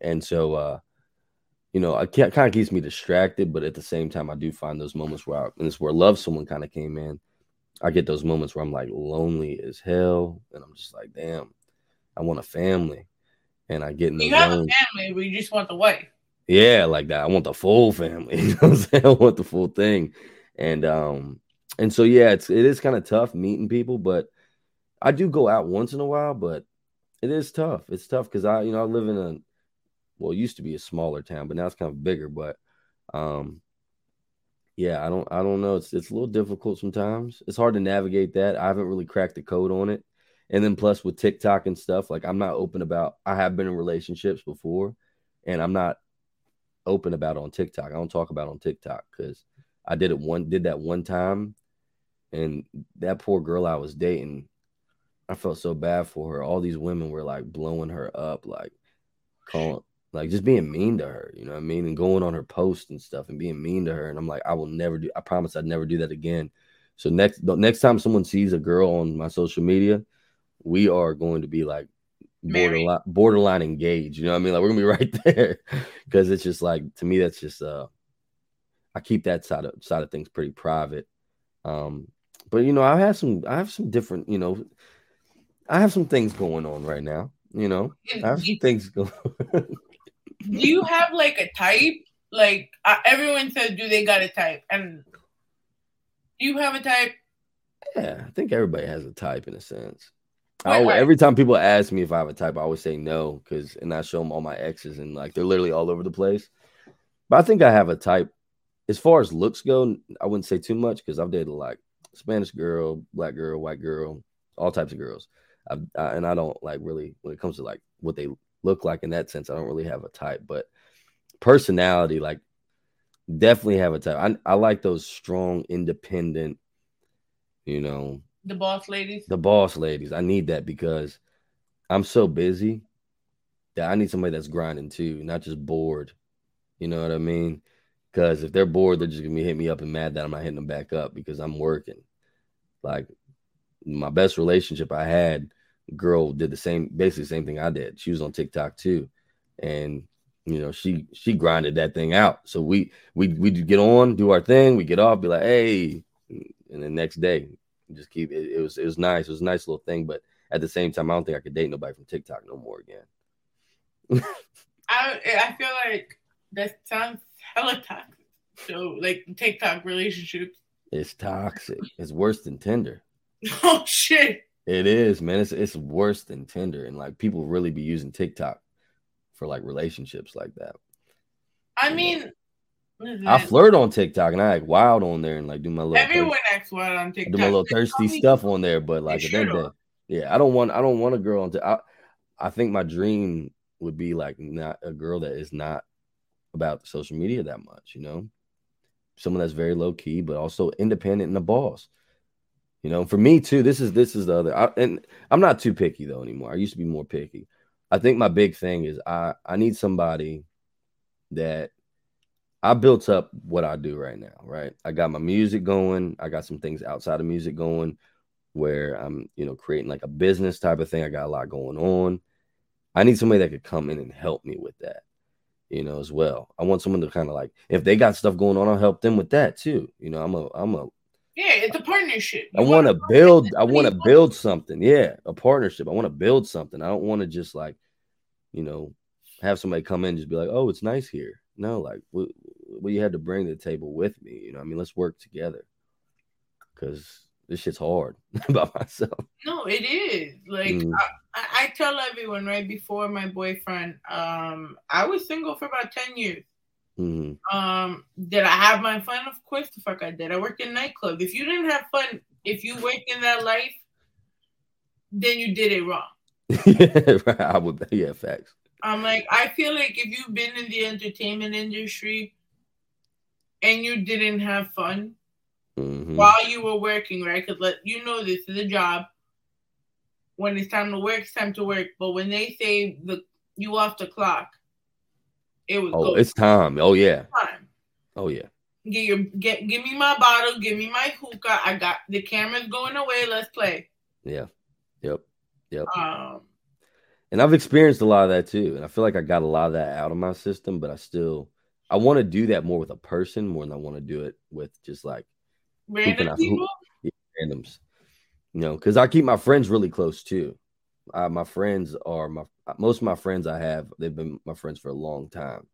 And so uh you know, it kind of keeps me distracted, but at the same time, I do find those moments where I, and it's where love someone kind of came in. I get those moments where I'm like lonely as hell, and I'm just like, damn, I want a family, and I get in You those have a family, but you just want the wife. Yeah, like that. I want the full family. You know what I'm saying? I want the full thing. And um, and so yeah, it's it is kind of tough meeting people, but I do go out once in a while, but it is tough. It's tough because I, you know, I live in a well, it used to be a smaller town, but now it's kind of bigger. But um, yeah, I don't I don't know. It's it's a little difficult sometimes. It's hard to navigate that. I haven't really cracked the code on it. And then plus with TikTok and stuff, like I'm not open about I have been in relationships before and I'm not open about on TikTok. I don't talk about on TikTok because I did it one did that one time and that poor girl I was dating, I felt so bad for her. All these women were like blowing her up, like calling like just being mean to her, you know what I mean? And going on her post and stuff and being mean to her. And I'm like, I will never do I promise I'd never do that again. So next the next time someone sees a girl on my social media, we are going to be like borderline borderline engaged. You know what I mean? Like we're gonna be right there. Cause it's just like to me, that's just uh I keep that side of side of things pretty private. Um, but you know, I have some I have some different, you know, I have some things going on right now. You know, I have some things going. Do you have like a type? Like uh, everyone says, do they got a type? And do you have a type? Yeah, I think everybody has a type in a sense. I every time people ask me if I have a type, I always say no because, and I show them all my exes, and like they're literally all over the place. But I think I have a type. As far as looks go, I wouldn't say too much because I've dated like Spanish girl, black girl, white girl, all types of girls. I've, I, and I don't like really when it comes to like what they look like in that sense. I don't really have a type, but personality, like definitely have a type. I, I like those strong, independent, you know, The boss ladies. the boss ladies. I need that because I'm so busy that I need somebody that's grinding too, not just bored. You know what I mean? Because if they're bored, they're just gonna be hitting me up and mad that I'm not hitting them back up because I'm working. Like my best relationship I had, girl did the same, basically the same thing I did. She was on TikTok too, and you know she she grinded that thing out. So we we we get on, do our thing, we get off, be like, hey, and the next day just keep it. It was it was nice. It was a nice little thing, but at the same time, I don't think I could date nobody from TikTok no more again. I I feel like that sounds hella toxic. So like TikTok relationships. It's toxic. It's worse than Tinder. Oh shit. It is, man. It's it's worse than Tinder, and like people really be using TikTok for like relationships like that. I mean, I mm-hmm. flirt on TikTok and I act wild on there and like do my little everyone thirsty, acts wild on I TikTok. do my little thirsty stuff on there, but like at the end of should the day, yeah, I don't want I don't want a girl on. T- I I think my dream would be like not a girl that is not about social media that much, you know, someone that's very low key but also independent and a boss. You know, for me too. This is this is the other, I, and I'm not too picky though anymore. I used to be more picky. I think my big thing is I I need somebody that I built up what I do right now, right? I got my music going. I got some things outside of music going where I'm, you know, creating like a business type of thing. I got a lot going on. I need somebody that could come in and help me with that, you know, as well. I want someone to kind of like, if they got stuff going on, I'll help them with that too. You know, I'm a, I'm a, Yeah, it's a partnership. I want to build. I want to build something. Yeah, a partnership. I want to build something. I don't want to just like, you know, have somebody come in and just be like, "Oh, it's nice here." No, like, what, what you had to bring to the table with me. You know, I mean, let's work together because this shit's hard by myself. No, it is. Like Mm. I, I, tell everyone right before my boyfriend, um, I was single for about ten years. Mhm. Um, did I have my fun? Of course the fuck I did. I worked in nightclubs. If you didn't have fun, if you work in that life, then you did it wrong. yeah, right. I would. Yeah, facts. I'm like, I feel like if you've been in the entertainment industry and you didn't have fun Mhm. while you were working, right? Because let you know this is a job. When it's time to work, it's time to work. But when they say the you off the clock, it was Oh, go it's time. Oh yeah. time. Oh yeah. Get your get give me my bottle, give me my hookah. I got the camera's going away. Let's play. Yeah. Yep. Yep. Um, And I've experienced a lot of that too. And I feel like I got a lot of that out of my system, but I still I want to do that more with a person more than I want to do it with just like random I- people. yeah, randoms. You know, because I keep my friends really close too. Uh, my friends are my most of my friends I have, they've been my friends for a long time.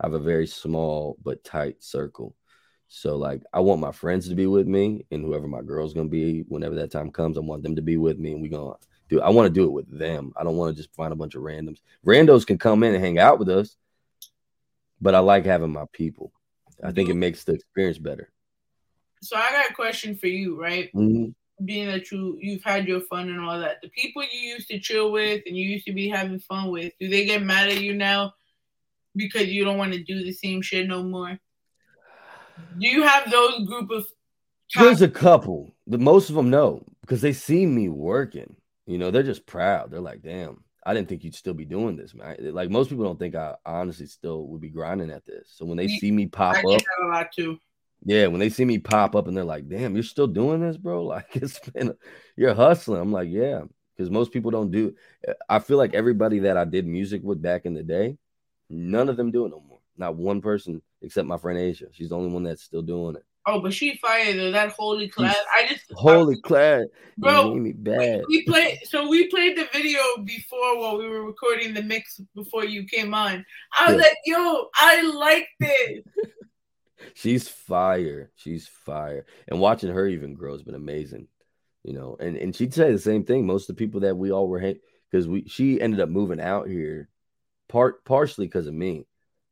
I have a very small but tight circle. So like I want my friends to be with me and whoever my girl's gonna be whenever that time comes, I want them to be with me and we gonna do I want to do it with them. I don't want to just find a bunch of randoms. Randos can come in and hang out with us, but I like having my people. I think it makes the experience better. So I got a question for you, right? Mhm. Being that you you've had your fun and all that, the people you used to chill with and you used to be having fun with, do they get mad at you now because you don't want to do the same shit no more? Do you have those group of There's a couple. The most of them know because they see me working. You know, they're just proud. They're like, "Damn, I didn't think you'd still be doing this, man." Like most people don't think I honestly still would be grinding at this. So when they see me pop I up, a lot too. yeah, when they see me pop up and they're like, "Damn, you're still doing this, bro?" Like it's been, you're hustling. I'm like, yeah, because most people don't do. Eh, I feel like everybody that I did music with back in the day, none of them do it no more. Not one person except my friend Asia. She's the only one that's still doing it. Oh, but she fired though. That holy class. I just Holy clad. Bro, me bad. we played so we played the video before while we were recording the mix before you came on. I was Yeah. like, yo, I like this. She's fire. She's fire. And watching her even grow has been amazing. You know, and and she'd say the same thing. Most of the people that we all were because we she ended up moving out here, part partially because of me.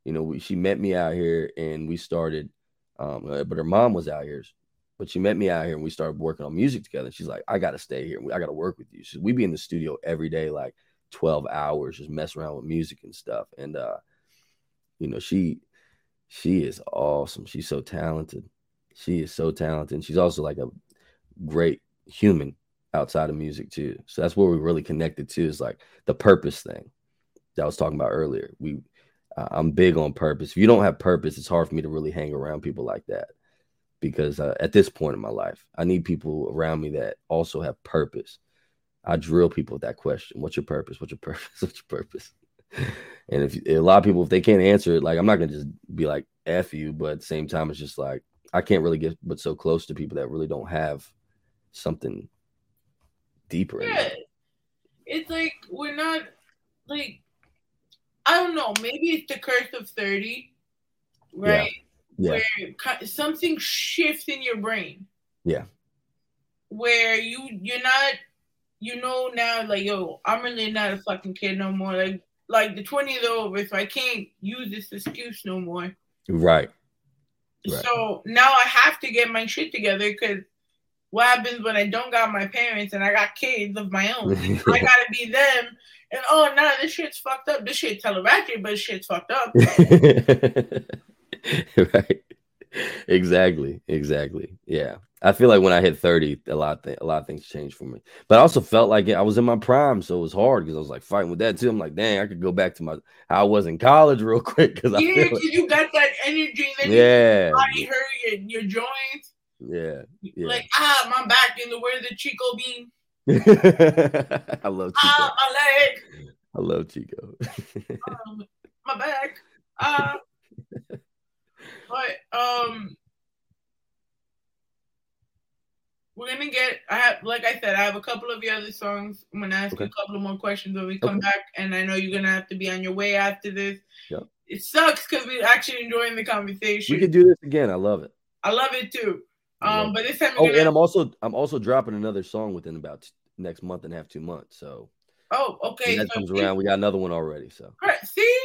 You know, we, she met me out here and we started. Um, uh, but her mom was out here, but she met me out here and we started working on music together. And She's like, I gotta stay here. I gotta work with you. So we be in the studio every day, like 12 hours, just mess around with music and stuff. And uh, you know, she she is awesome. She's so talented. She is so talented. And she's also like a great human outside of music too. So that's where we really connected to is like the purpose thing that I was talking about earlier. We I'm big on purpose. If you don't have purpose, it's hard for me to really hang around people like that because uh, at this point in my life, I need people around me that also have purpose. I drill people with that question: What's your purpose? What's your purpose? What's your purpose? And if a lot of people, if they can't answer it, like I'm not gonna just be like "f you," but at the same time, it's just like I can't really get but so close to people that really don't have something deeper. Yeah. It's like we're not like I don't know, maybe it's the curse of 30, right? Yeah. Where ki- something shifts in your brain Yeah, where you you're not you know now like yo, I'm really not a fucking kid no more. Like like the 20s are over, so I can't use this excuse no more. right. Right. So now I have to get my shit together because what happens when I don't got my parents and I got kids of my own? I gotta be them. And oh no, this shit's fucked up. This shit's hella ratchet, but shit's fucked up. right. Exactly. Exactly. Yeah. I feel like when I hit 30, a lot of th- a lot of things changed for me. But I also felt like I was in my prime, so it was hard because I was like fighting with that too. I'm like, dang, I could go back to my how I was in college real quick because I yeah, feel 'cause like, you got that energy, Yeah. your body hurt your, your joints. Yeah, yeah. Like ah, my back in the where's the Chico Bean? I love Chico. Ah, my leg, I love Chico. um, my back. Ah, but um, we're gonna get. I have, like I said, I have a couple of your other songs. I'm gonna ask you a couple of more questions when we come back, and I know you're gonna have to be on your way after this. Yep. It sucks because we're actually enjoying the conversation. We could do this again. I love it. I love it too. Um, but this time Oh, gonna. and I'm also I'm also dropping another song within about t- next month and a half, two months. So oh, when okay. that so comes see- around, we got another one already. So All right, see,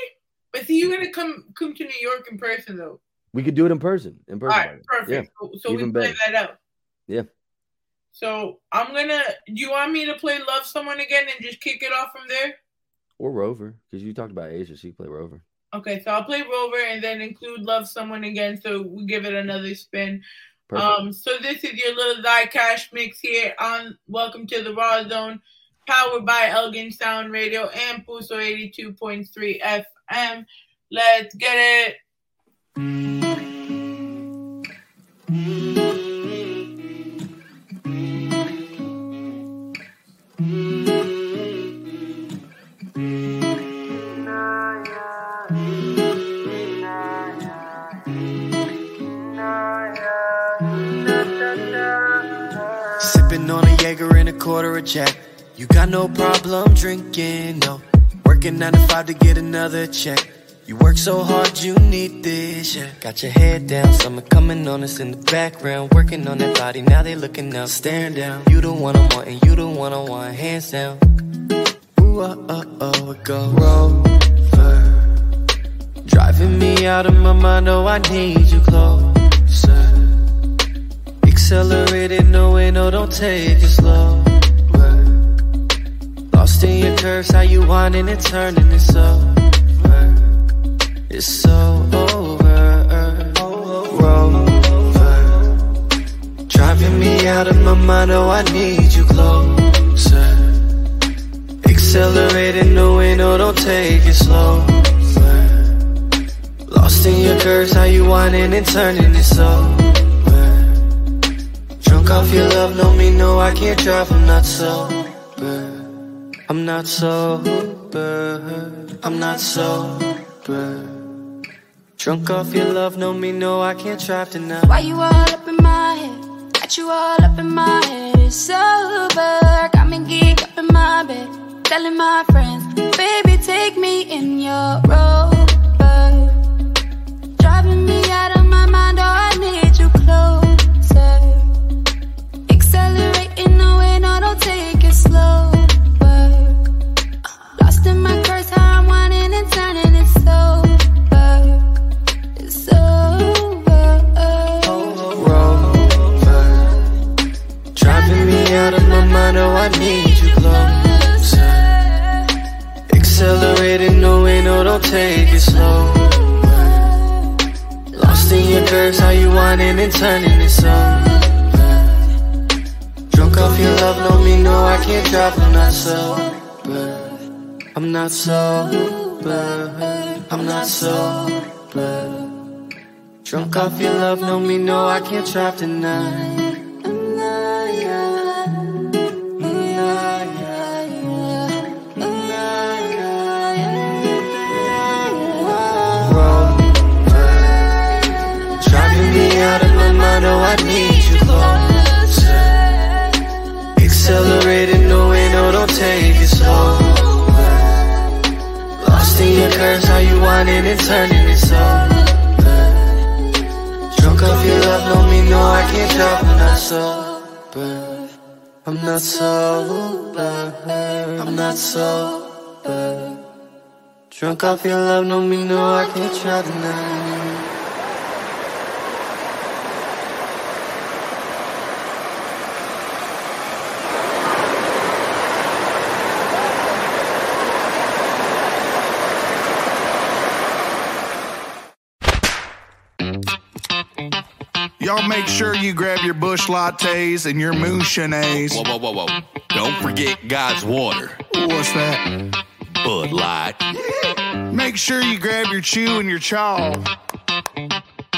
but see, you're gonna come come to New York in person though. we could do it in person. In person. right, already. perfect. Yeah, So, so we play that out. Yeah. So I'm gonna. Do you want me to play "Love Someone" again and just kick it off from there? Or Rover, because you talked about Asia. She play Rover. Okay, so I'll play Rover and then include "Love Someone" again. So we give it another spin. Perfect. Um, so this is your little Zye Ca$h mix here on Welcome to the Rawrrzone, powered by El-Gin Sound Radio and Puso 82.3 FM. Let's get it. Jack. You got no problem drinking, no. Working nine to five to get another check. You work so hard, you need this, yeah. Got your head down, summer coming on us in the background. Working on that body, now they looking up, staring down. You the one I want, and you the one I want, hands down. Ooh, oh, oh, oh, it go rover. Driving me out of my mind, oh, I need you closer. Accelerated, no way, no, don't take it slow. Lost in your curves, how you whining and turning, it's over. It's so over. Rover. Driving me out of my mind, oh, I need you closer. Accelerated, no way, oh, no, don't take it slow. Lost in your curves, how you winding and turning, it's over. Drunk off your love, no me, no, I can't drive, I'm not sober. I'm not sober. I'm not sober. Drunk off your love, no me, no, I can't drive tonight. Why you all up in my head? Got you all up in my head. It's over. Got me geek up in my bed. Telling my friends, baby, take me in your rover. Driving me out of my mind, oh, I need you closer. Accelerating away, no, don't oh, take it slow. I need you closer. Accelerating, no way, no, don't take it slow. Lost in your curves, how you whining and turning it sober. Drunk off your love, no me, no, I can't drive, I'm not sober. I'm not sober. I'm not sober. Drunk off your love, no me, no, I can't drive tonight. I need you closer. Accelerating, no way, no, don't take it slow. Lost in your curves, how you whining and turning it so. Drunk off your love, me, no, I can't drive, I'm not sober. I'm not sober. I'm not sober. Drunk off your love, no me, no, I can't try tonight. Y'all make sure you grab your bush lattes and your moonshanays. Whoa, whoa, whoa, whoa. Don't forget God's water. What's that? Bud Light. Make sure you grab your chew and your chaw.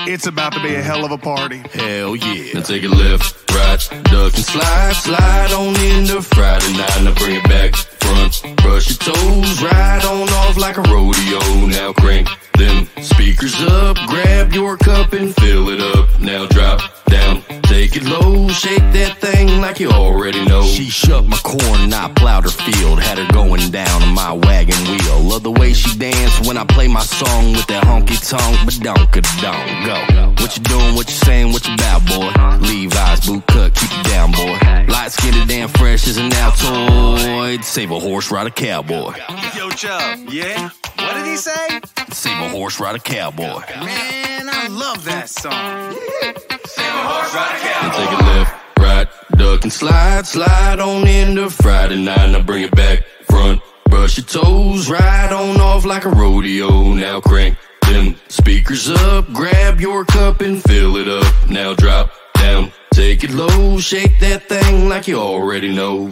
It's about to be a hell of a party. Hell yeah. Now take a left, right, duck and slide, slide on into Friday night. Now bring it back, brush your toes, ride on off like a rodeo. Now crank them speakers up, grab your cup and fill it up. Now drop down, take it low, shake that thing like you already know. She shoved my corn I plowed her field. Had her going down on my wagon wheel. Love the way she danced when I play my song with that honky tonk, but don't go. What you doing, what you saying, what you about, boy? Levi's boot cut, keep it down, boy. Light skinned and damn fresh as an Altoid. Save a horse, ride a cowboy. Yo, Chubb, yeah? What did he say? Save a horse, ride a cowboy. Man, I love that song. See my horse, ride a And take a left, right, duck and slide, slide on into Friday night. Now bring it back, front, brush your toes, ride on off like a rodeo. Now crank them speakers up, grab your cup and fill it up. Now drop down, take it low, shake that thing like you already know.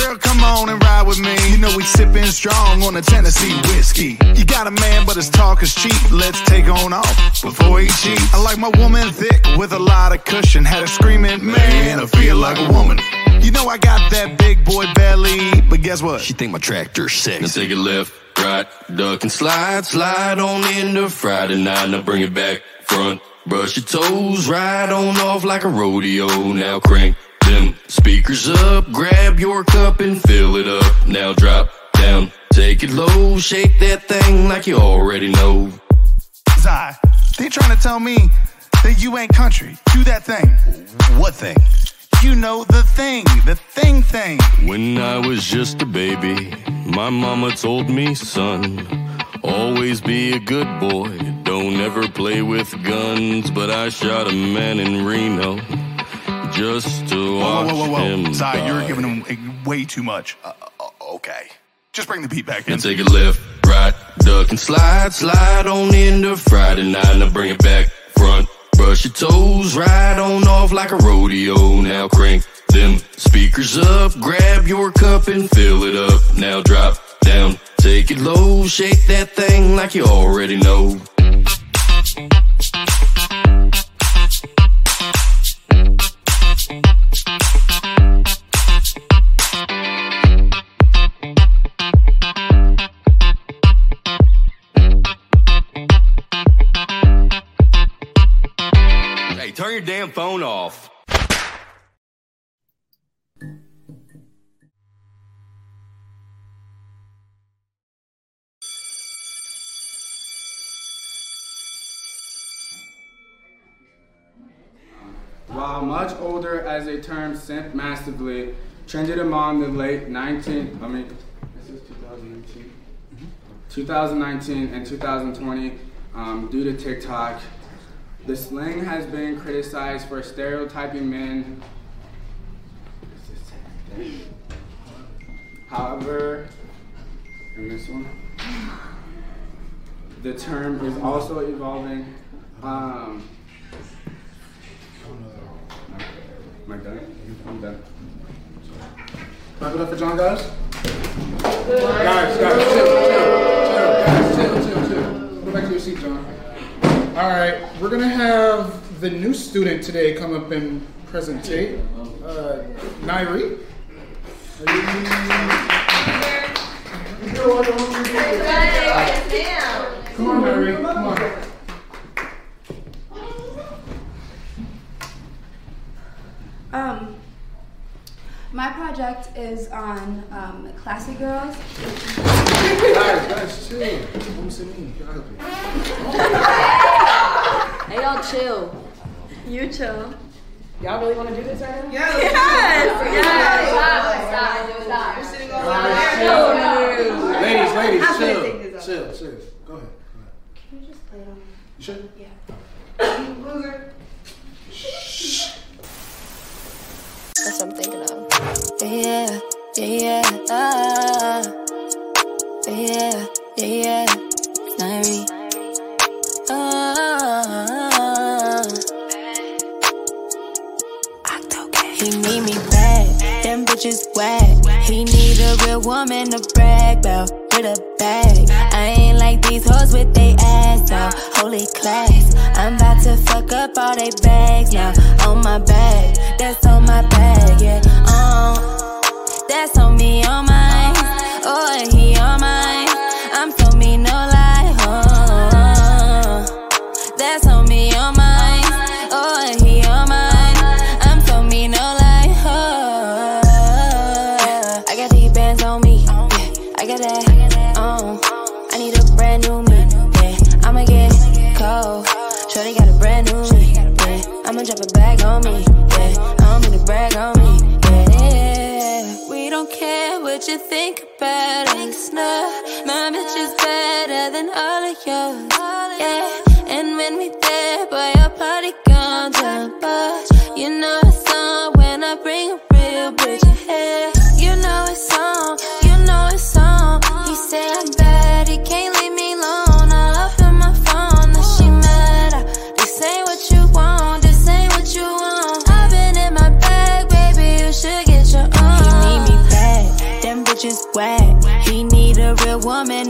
Girl, come on and ride with me. You know we sipping strong on the Tennessee whiskey. You got a man, but his talk is cheap. Let's take on off before he cheats. I like my woman thick with a lot of cushion. Had her screaming, man, I feel like a woman. You know I got that big boy belly, but guess what? She think my tractor's sexy. Now take a left, right, duck and slide, slide on into Friday night. Now bring it back, front, brush your toes, ride on off like a rodeo. Now crank them speakers up, grab your cup and fill it up. Now drop down, take it low, shake that thing like you already know. Zye, they trying to tell me that you ain't country. Do that thing. What thing? You know the thing, the thing thing. When I was just a baby, my mama told me, son, always be a good boy. Don't ever play with guns, but I shot a man in Reno just to Whoa, watch whoa, whoa, whoa, him whoa. Zye, you're giving him way too much. Uh, uh, okay. Just bring the beat back in. And take a left, right, duck and slide, slide on into Friday night. Now bring it back, front, brush your toes, ride on off like a rodeo. Now crank them speakers up, grab your cup and fill it up. Now drop down, take it low, shake that thing like you already know. Your damn phone off. While much older as a term simped massively, trended among the late 19, I mean, this is 2019, 2019 and 2020 um, due to TikTok. The slang has been criticized for stereotyping men. However, in this one, the term is also evolving. Um, Am I done? I'm done. Clap it up for John, guys. Guys, guys, chill, chill, chill, guys, chill, chill, chill. Go back to your seat, John. All right, we're gonna have the new student today come up and presentate. Uh, Nairi. Come on, Nairi, come on. Um, my project is on um, classy girls. Guys, guys, chill. Don't say me. Get out of here. Hey, y'all chill. You chill. Y'all really want to do this right now? Yes. Ladies, ladies, I'm gonna chill, take this chill, off. chill. Go ahead. Can you just play it on? You should. Yeah. That's what I'm thinking of. Yeah, yeah, yeah. Ah. Yeah, yeah. Nairi. Ah. He need me bad, them bitches whack. He need a real woman to brag about with a bag. These hoes with they ass out. Holy class, I'm about to fuck up all they bags now. On my bag, that's on my bag, yeah. Uh, that's on me, on mine. Oh, and he on mine. I'm so me, no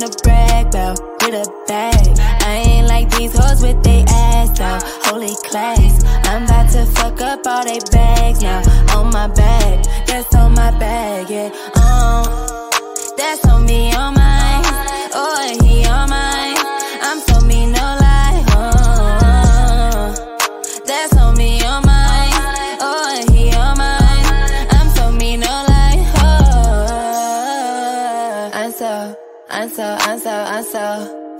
real to brag about with a bag. I ain't like these hoes with they ass out. Holy class, I'm about to fuck up all they bags now. On my bag, that's on my bag, yeah. Um, that's on me, on mine.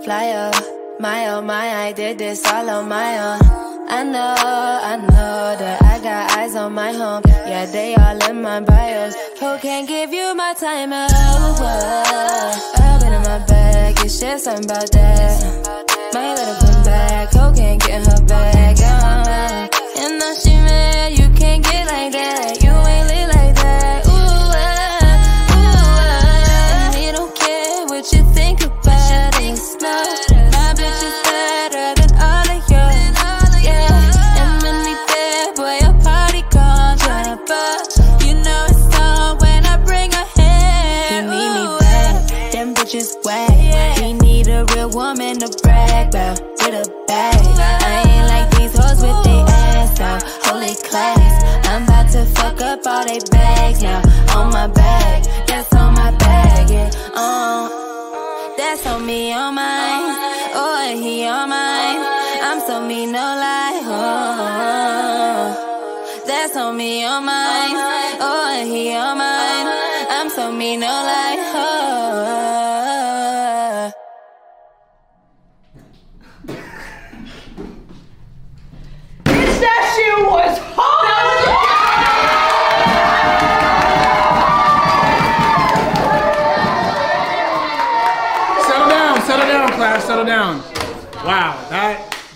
So fly up. My oh my, I did this all on my own. I know, I know that I got eyes on my home. Yeah, they all in my bios. Who can give you my time? Oh, I've been in my bag. It's just something about that. My little come back. Who can get her back? Uh, and now she mad. You can't get like that. You you're. I'm so mean, no lie. Oh, that's on me, you're mine. Oh, he, you're mine. I'm so mean, no lie. Oh.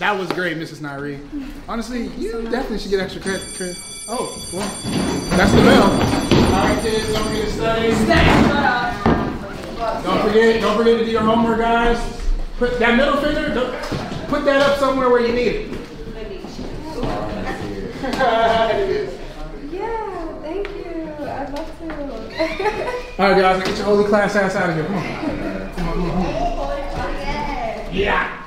That that was great, Mrs. Nairi. Honestly, you definitely should get extra credit. credit. Oh, well, that's the bell. All right, kids, don't forget to study. Don't forget, don't forget to do your homework, guys. Put that middle finger, don't, put that up somewhere where you need it. Yeah, thank you. I'd love to. All right, guys, get your holy class ass out of here. Come on. Come on, come on, come on. Yeah. Yeah.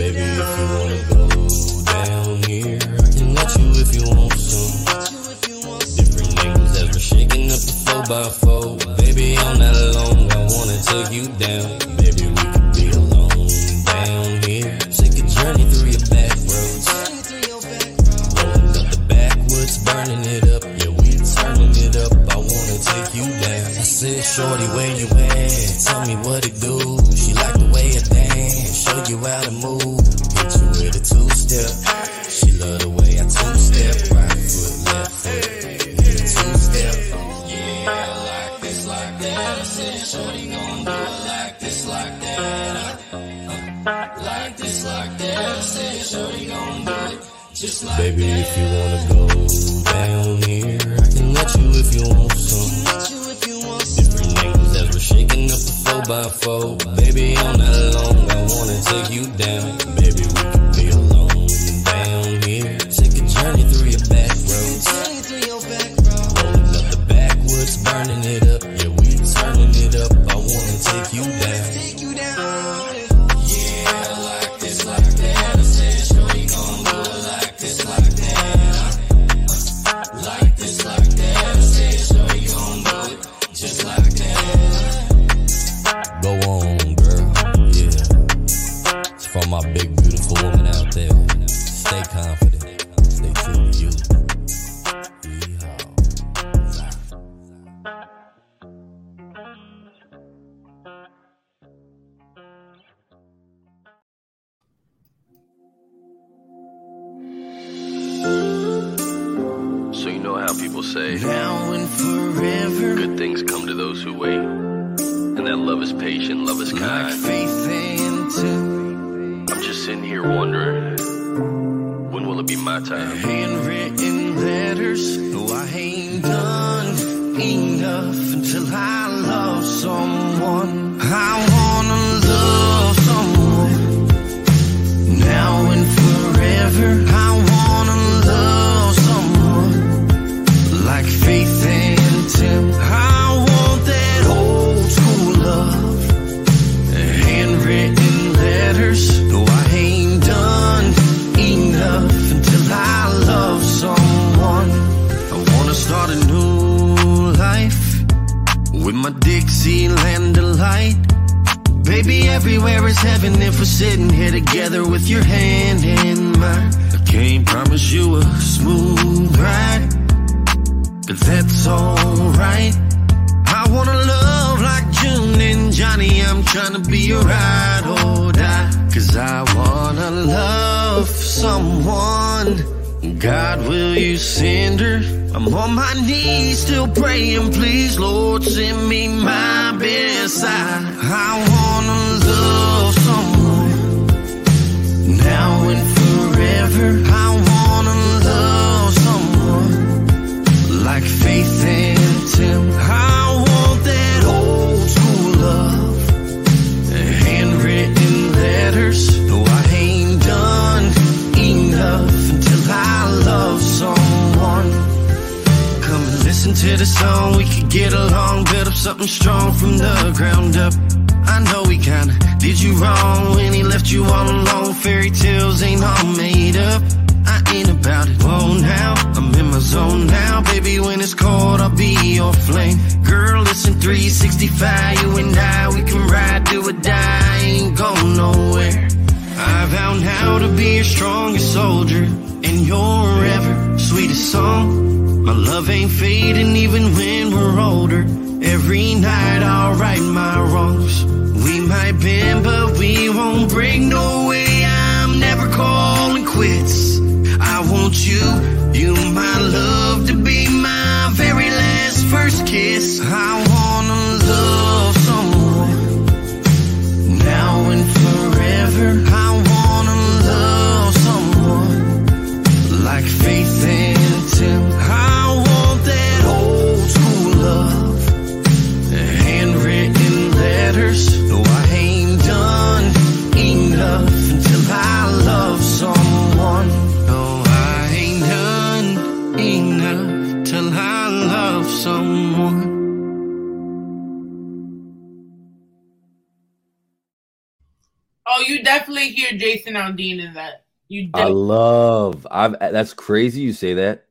Baby, if you wanna go down here, I can let you if you want some. Different angles we're shaking up the 4 by 4 Baby, I'm not alone, I wanna take you down. Shorty, where you at? Tell me what it do. She like the way I dance, show you how to move. Hit you with a two step. She love the way I two step. Right foot, left foot. A two step. Yeah, like this, like that. I said, Shorty gon' do it like this, like that. Uh, like this, like that. I said, Shorty gon' do it. Just like Baby, if you wanna go by 4 Baby, I'm trying to be your ride or die. Cause I wanna love someone. God, will you send her? I'm on my knees still praying, please, Lord, send me my best side. I wanna love someone now and forever. I to the song, we could get along, build up something strong from the ground up. I know we kinda did you wrong when he left you all alone. Fairy tales ain't all made up. I ain't about it. Oh, now I'm in my zone now, baby. When it's cold, I'll be your flame. Girl, listen 365, you and I, we can ride, do or die, ain't going nowhere. I vow now to be your strongest soldier and your ever sweetest song. My love ain't fading even when we're older. Every night I'll right my wrongs. We might bend, but we won't break. No way, I'm never calling quits. I want you, you my love, to be my very last first kiss. I definitely hear Jason Aldean in that. You I love. I've that's crazy you say that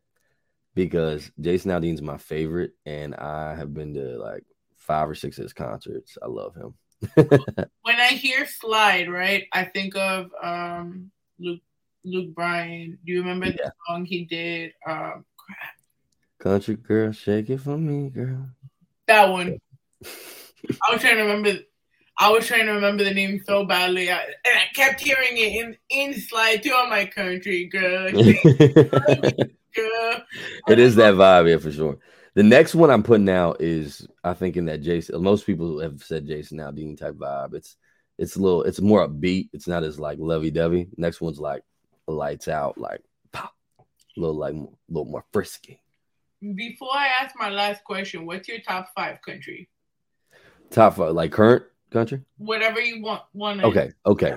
because Jason Aldean's my favorite, and I have been to like five or six of his concerts. I love him. when I hear Slide, right, I think of um Luke Luke Bryan. Do you remember the song he did? Um Country girl, shake it for me, girl. that one. I was trying to remember I was trying to remember the name so badly. I, and I kept hearing it in, in Slide to on my country, girl. girl. it is that vibe, yeah, for sure. The next one I'm putting out is I think in that Jason. Most people have said Jason Aldean type vibe. It's it's a little, it's more upbeat. It's not as like lovey dovey. Next one's like lights out, like pop, a little like a little more frisky. Before I ask my last question, what's your top five country? Top five, like current country. Whatever you want. want Okay, okay.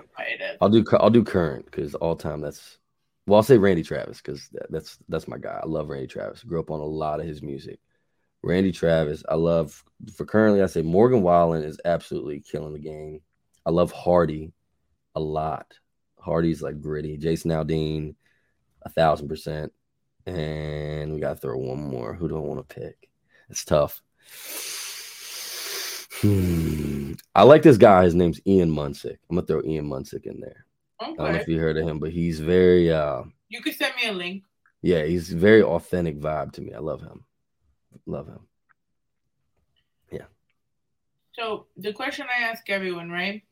I'll do I'll do current because all time that's well I'll say Randy Travis because that, that's that's my guy. I love Randy Travis. Grew up on a lot of his music. Randy Travis, I love for currently I say Morgan Wallen is absolutely killing the game. I love Hardy a lot. Hardy's like gritty. Jason Aldean, a thousand percent. And we gotta throw one more. Who do I want to pick? It's tough. Hmm. I like this guy. His name's Ian Munsick. I'm gonna throw Ian Munsick in there. I don't know if you heard of him, but he's very uh You could send me a link. yeah, he's very authentic vibe to me. I love him. Love him. Yeah. So the question I ask everyone, right?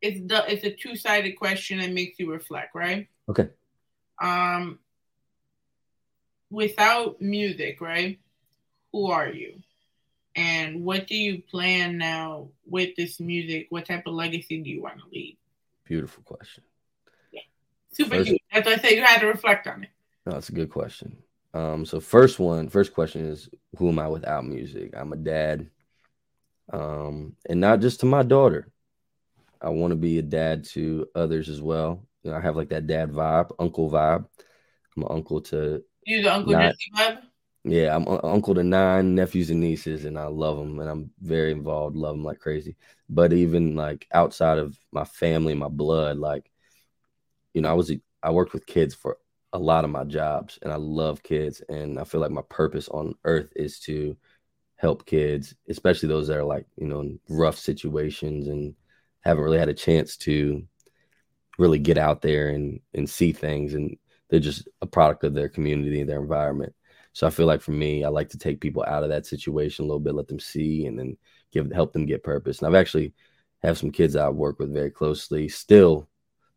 It's the it's a two sided question that makes you reflect, right? Okay. Um, without music, right? Who are you? And what do you plan now with this music? What type of legacy do you want to leave? Beautiful question. Yeah. Super First- cute. As I said, you had to reflect on it. No, that's a good question. Um, so first one, first question is who am I without music? I'm a dad. Um, and not just to my daughter. I want to be a dad to others as well. You know, I have like that dad vibe, uncle vibe. I'm an uncle to You the Uncle Not- Jesse vibe? Yeah, I'm un- uncle to nine nephews and nieces, and I love them, and I'm very involved, love them like crazy. But even like outside of my family, my blood, like you know, I was I worked with kids for a lot of my jobs, and I love kids, and I feel like my purpose on earth is to help kids, especially those that are like you know in rough situations and haven't really had a chance to really get out there and and see things, and they're just a product of their community their environment. So I feel like for me, I like to take people out of that situation a little bit, let them see, and then give help them get purpose. And I've actually have some kids I work with very closely still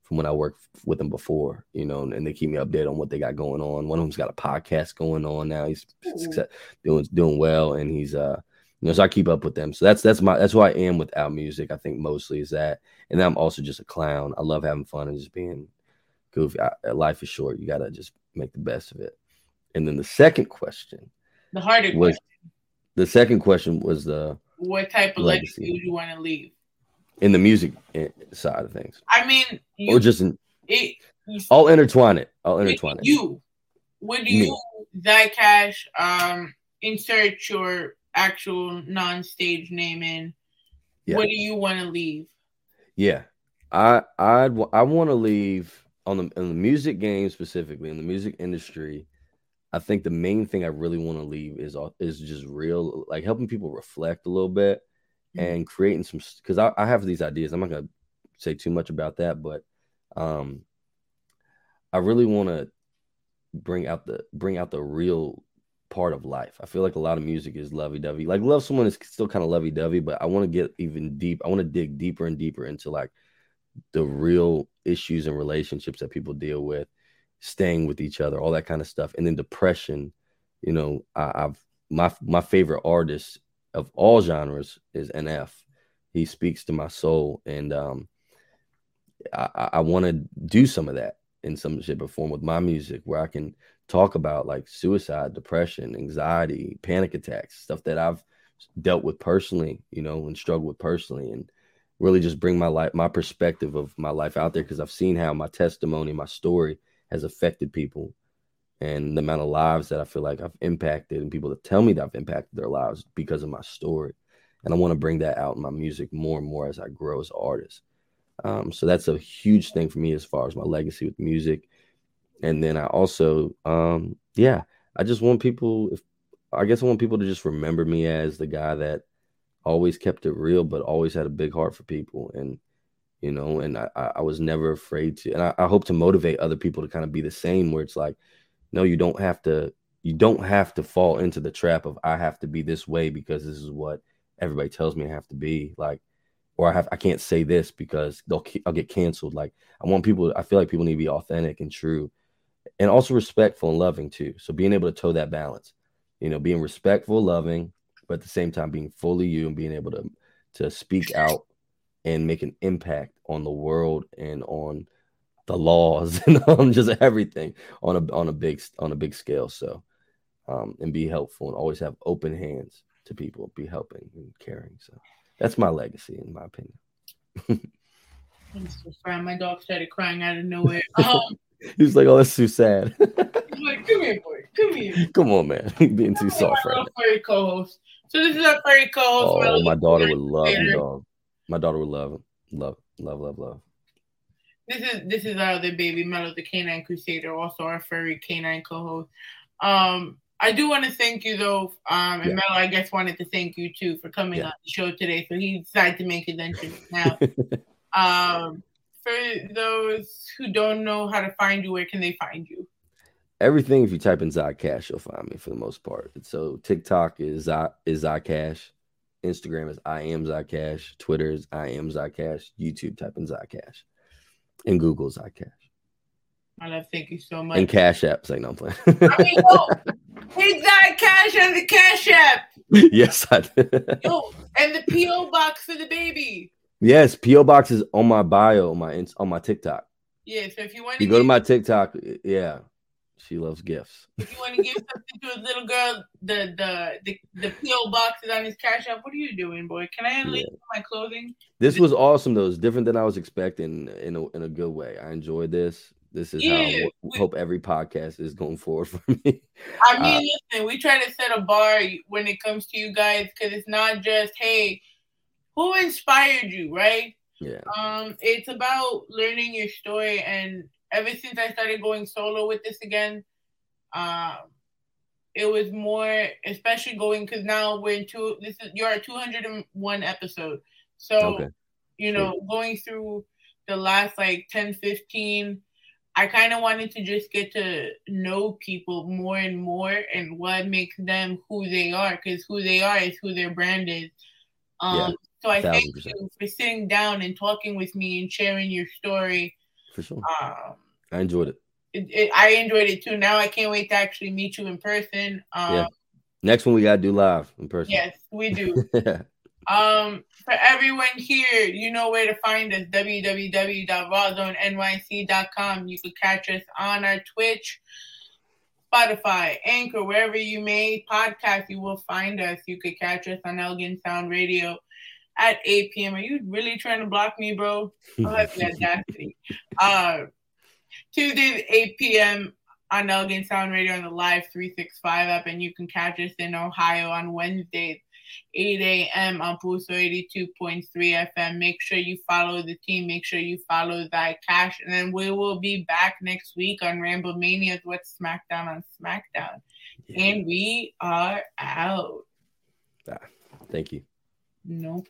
from when I worked with them before, you know, and, they keep me updated on what they got going on. One of them's got a podcast going on now. He's success, doing doing well, and he's uh, you know, so I keep up with them. So that's that's my that's who I am without music. I think mostly is that, and then I'm also just a clown. I love having fun and just being goofy. I, life is short. You gotta just make the best of it. And then the second question The harder was question. the second question was the What type of Legacy. legacy would you want to leave? in the music eh, side of things, I mean, you, or just in, it, I'll intertwine it. I'll intertwine it. you would Me. you Zye Ca$h um insert your actual non-stage name in Yeah. what do you want to leave Yeah, I I'd I want to leave on the in the music game specifically in the music industry. I think the main thing I really want to leave is is just real, like helping people reflect a little bit and creating some. Because I, I have these ideas. I'm not gonna say too much about that, but um, I really want to bring out the bring out the real part of life. I feel like a lot of music is lovey dovey. Like love someone is still kind of lovey dovey, but I want to get even deep. I want to dig deeper and deeper into like the real issues and relationships that people deal with, staying with each other, all that kind of stuff, and then depression. You know, I, I've my my favorite artist of all genres is NF. He speaks to my soul, and um, I- I want to do some of that in some shape or form with my music, where I can talk about like suicide, depression, anxiety, panic attacks, stuff that I've dealt with personally, you know, and struggled with personally, and really just bring my life, my perspective of my life out there because I've seen how my testimony, my story has affected people and the amount of lives that I feel like I've impacted and people that tell me that I've impacted their lives because of my story. And I want to bring that out in my music more and more as I grow as an artist. Um, so that's a huge thing for me as far as my legacy with music. And then I also, um, yeah, I just want people, if I guess I want people to just remember me as the guy that always kept it real, but always had a big heart for people. And, you know, and I, I was never afraid to, and I, I hope to motivate other people to kind of be the same, where it's like, no, you don't have to, you don't have to fall into the trap of I have to be this way because this is what everybody tells me I have to be. Like, or I have, I can't say this because they'll, I'll get canceled. Like, I want people, I feel like people need to be authentic and true and also respectful and loving too. So being able to toe that balance, you know, being respectful, loving, but at the same time being fully you and being able to to speak out and make an impact on the world and on the laws and on just everything on a on a big on a big scale. So um and be helpful and always have open hands to people, be helping and caring. So that's my legacy in my opinion. I'm so sorry. My dog started crying out of nowhere. Um, He was like, "Oh, that's too sad." like, come here, boy. Come here. Come on, man, being too soft right furry co-host. So this is our furry co-host. Oh, my daughter would love you, dog. My daughter would love. Love, love, love, love. This is this is our other baby, Mellow the Canine Crusader, also our furry canine co-host. Um, I do want to thank you though, um, and Yeah. I guess wanted to thank you too for coming Yeah. on the show today. So he decided to make his entrance now. um, for those who don't know how to find you, where can they find you? Everything, if you type in Zye Ca$h, you'll find me for the most part. So TikTok is Zye, is Zye Ca$h, Instagram is I am Zye Ca$h, Twitter is I am Zye Ca$h, YouTube type in Zye Ca$h, and Google Zye Ca$h, I love thank you so much. and Cash App. Say no, I'm playing. I mean, yo, hit that cash on the cash app. yes, I did. Yo, and the PO box for the baby. yes. PO box is on my bio on my on my TikTok. Yeah, so if you want to you go to my TikTok, yeah, she loves gifts. if you want to give something to a little girl, the the the, the PO box is on his cash app. What are you doing, boy? Can I leave my clothing? This was awesome though. It's different than I was expecting in a in a good way. I enjoyed this. This is how I Yeah, w- hope every podcast is going forward for me. I mean, Uh, listen, we try to set a bar when it comes to you guys because it's not just hey, who inspired you, right? yeah. Um, it's about learning your story, and ever since I started going solo with this again, um, it was more, especially going because now we're in two. This is you're at two hundred and one episode, so Okay. you know, going through the last like 10, 15, I kind of wanted to just get to know people more and more and what makes them who they are because who they are is who their brand is. Um, Yeah, so I thank 1000%. you for sitting down and talking with me and sharing your story. For sure. Um, I enjoyed it. it, it, I enjoyed it too. Now I can't wait to actually meet you in person. Um, yeah. Next one we gotta do live in person. Yes, we do. Um, for everyone here, you know where to find us www.rawrrzonenyc.com. You could catch us on our Twitch, Spotify, Anchor, wherever you may podcast, you will find us. You could catch us on El-Gin Sound Radio at 8 p.m. Are you really trying to block me, bro? I'll have the audacity. Uh, Tuesdays, 8 p.m. on El-Gin Sound Radio on the Live 365 app, and you can catch us in Ohio on Wednesdays 8 a.m. on Puso 82.3 FM. Make sure you follow the team. Make sure you follow Zye Ca$h. And then we will be back next week on Ramble Mania's What's SmackDown on SmackDown. And we are out. Ah, thank you. No problem.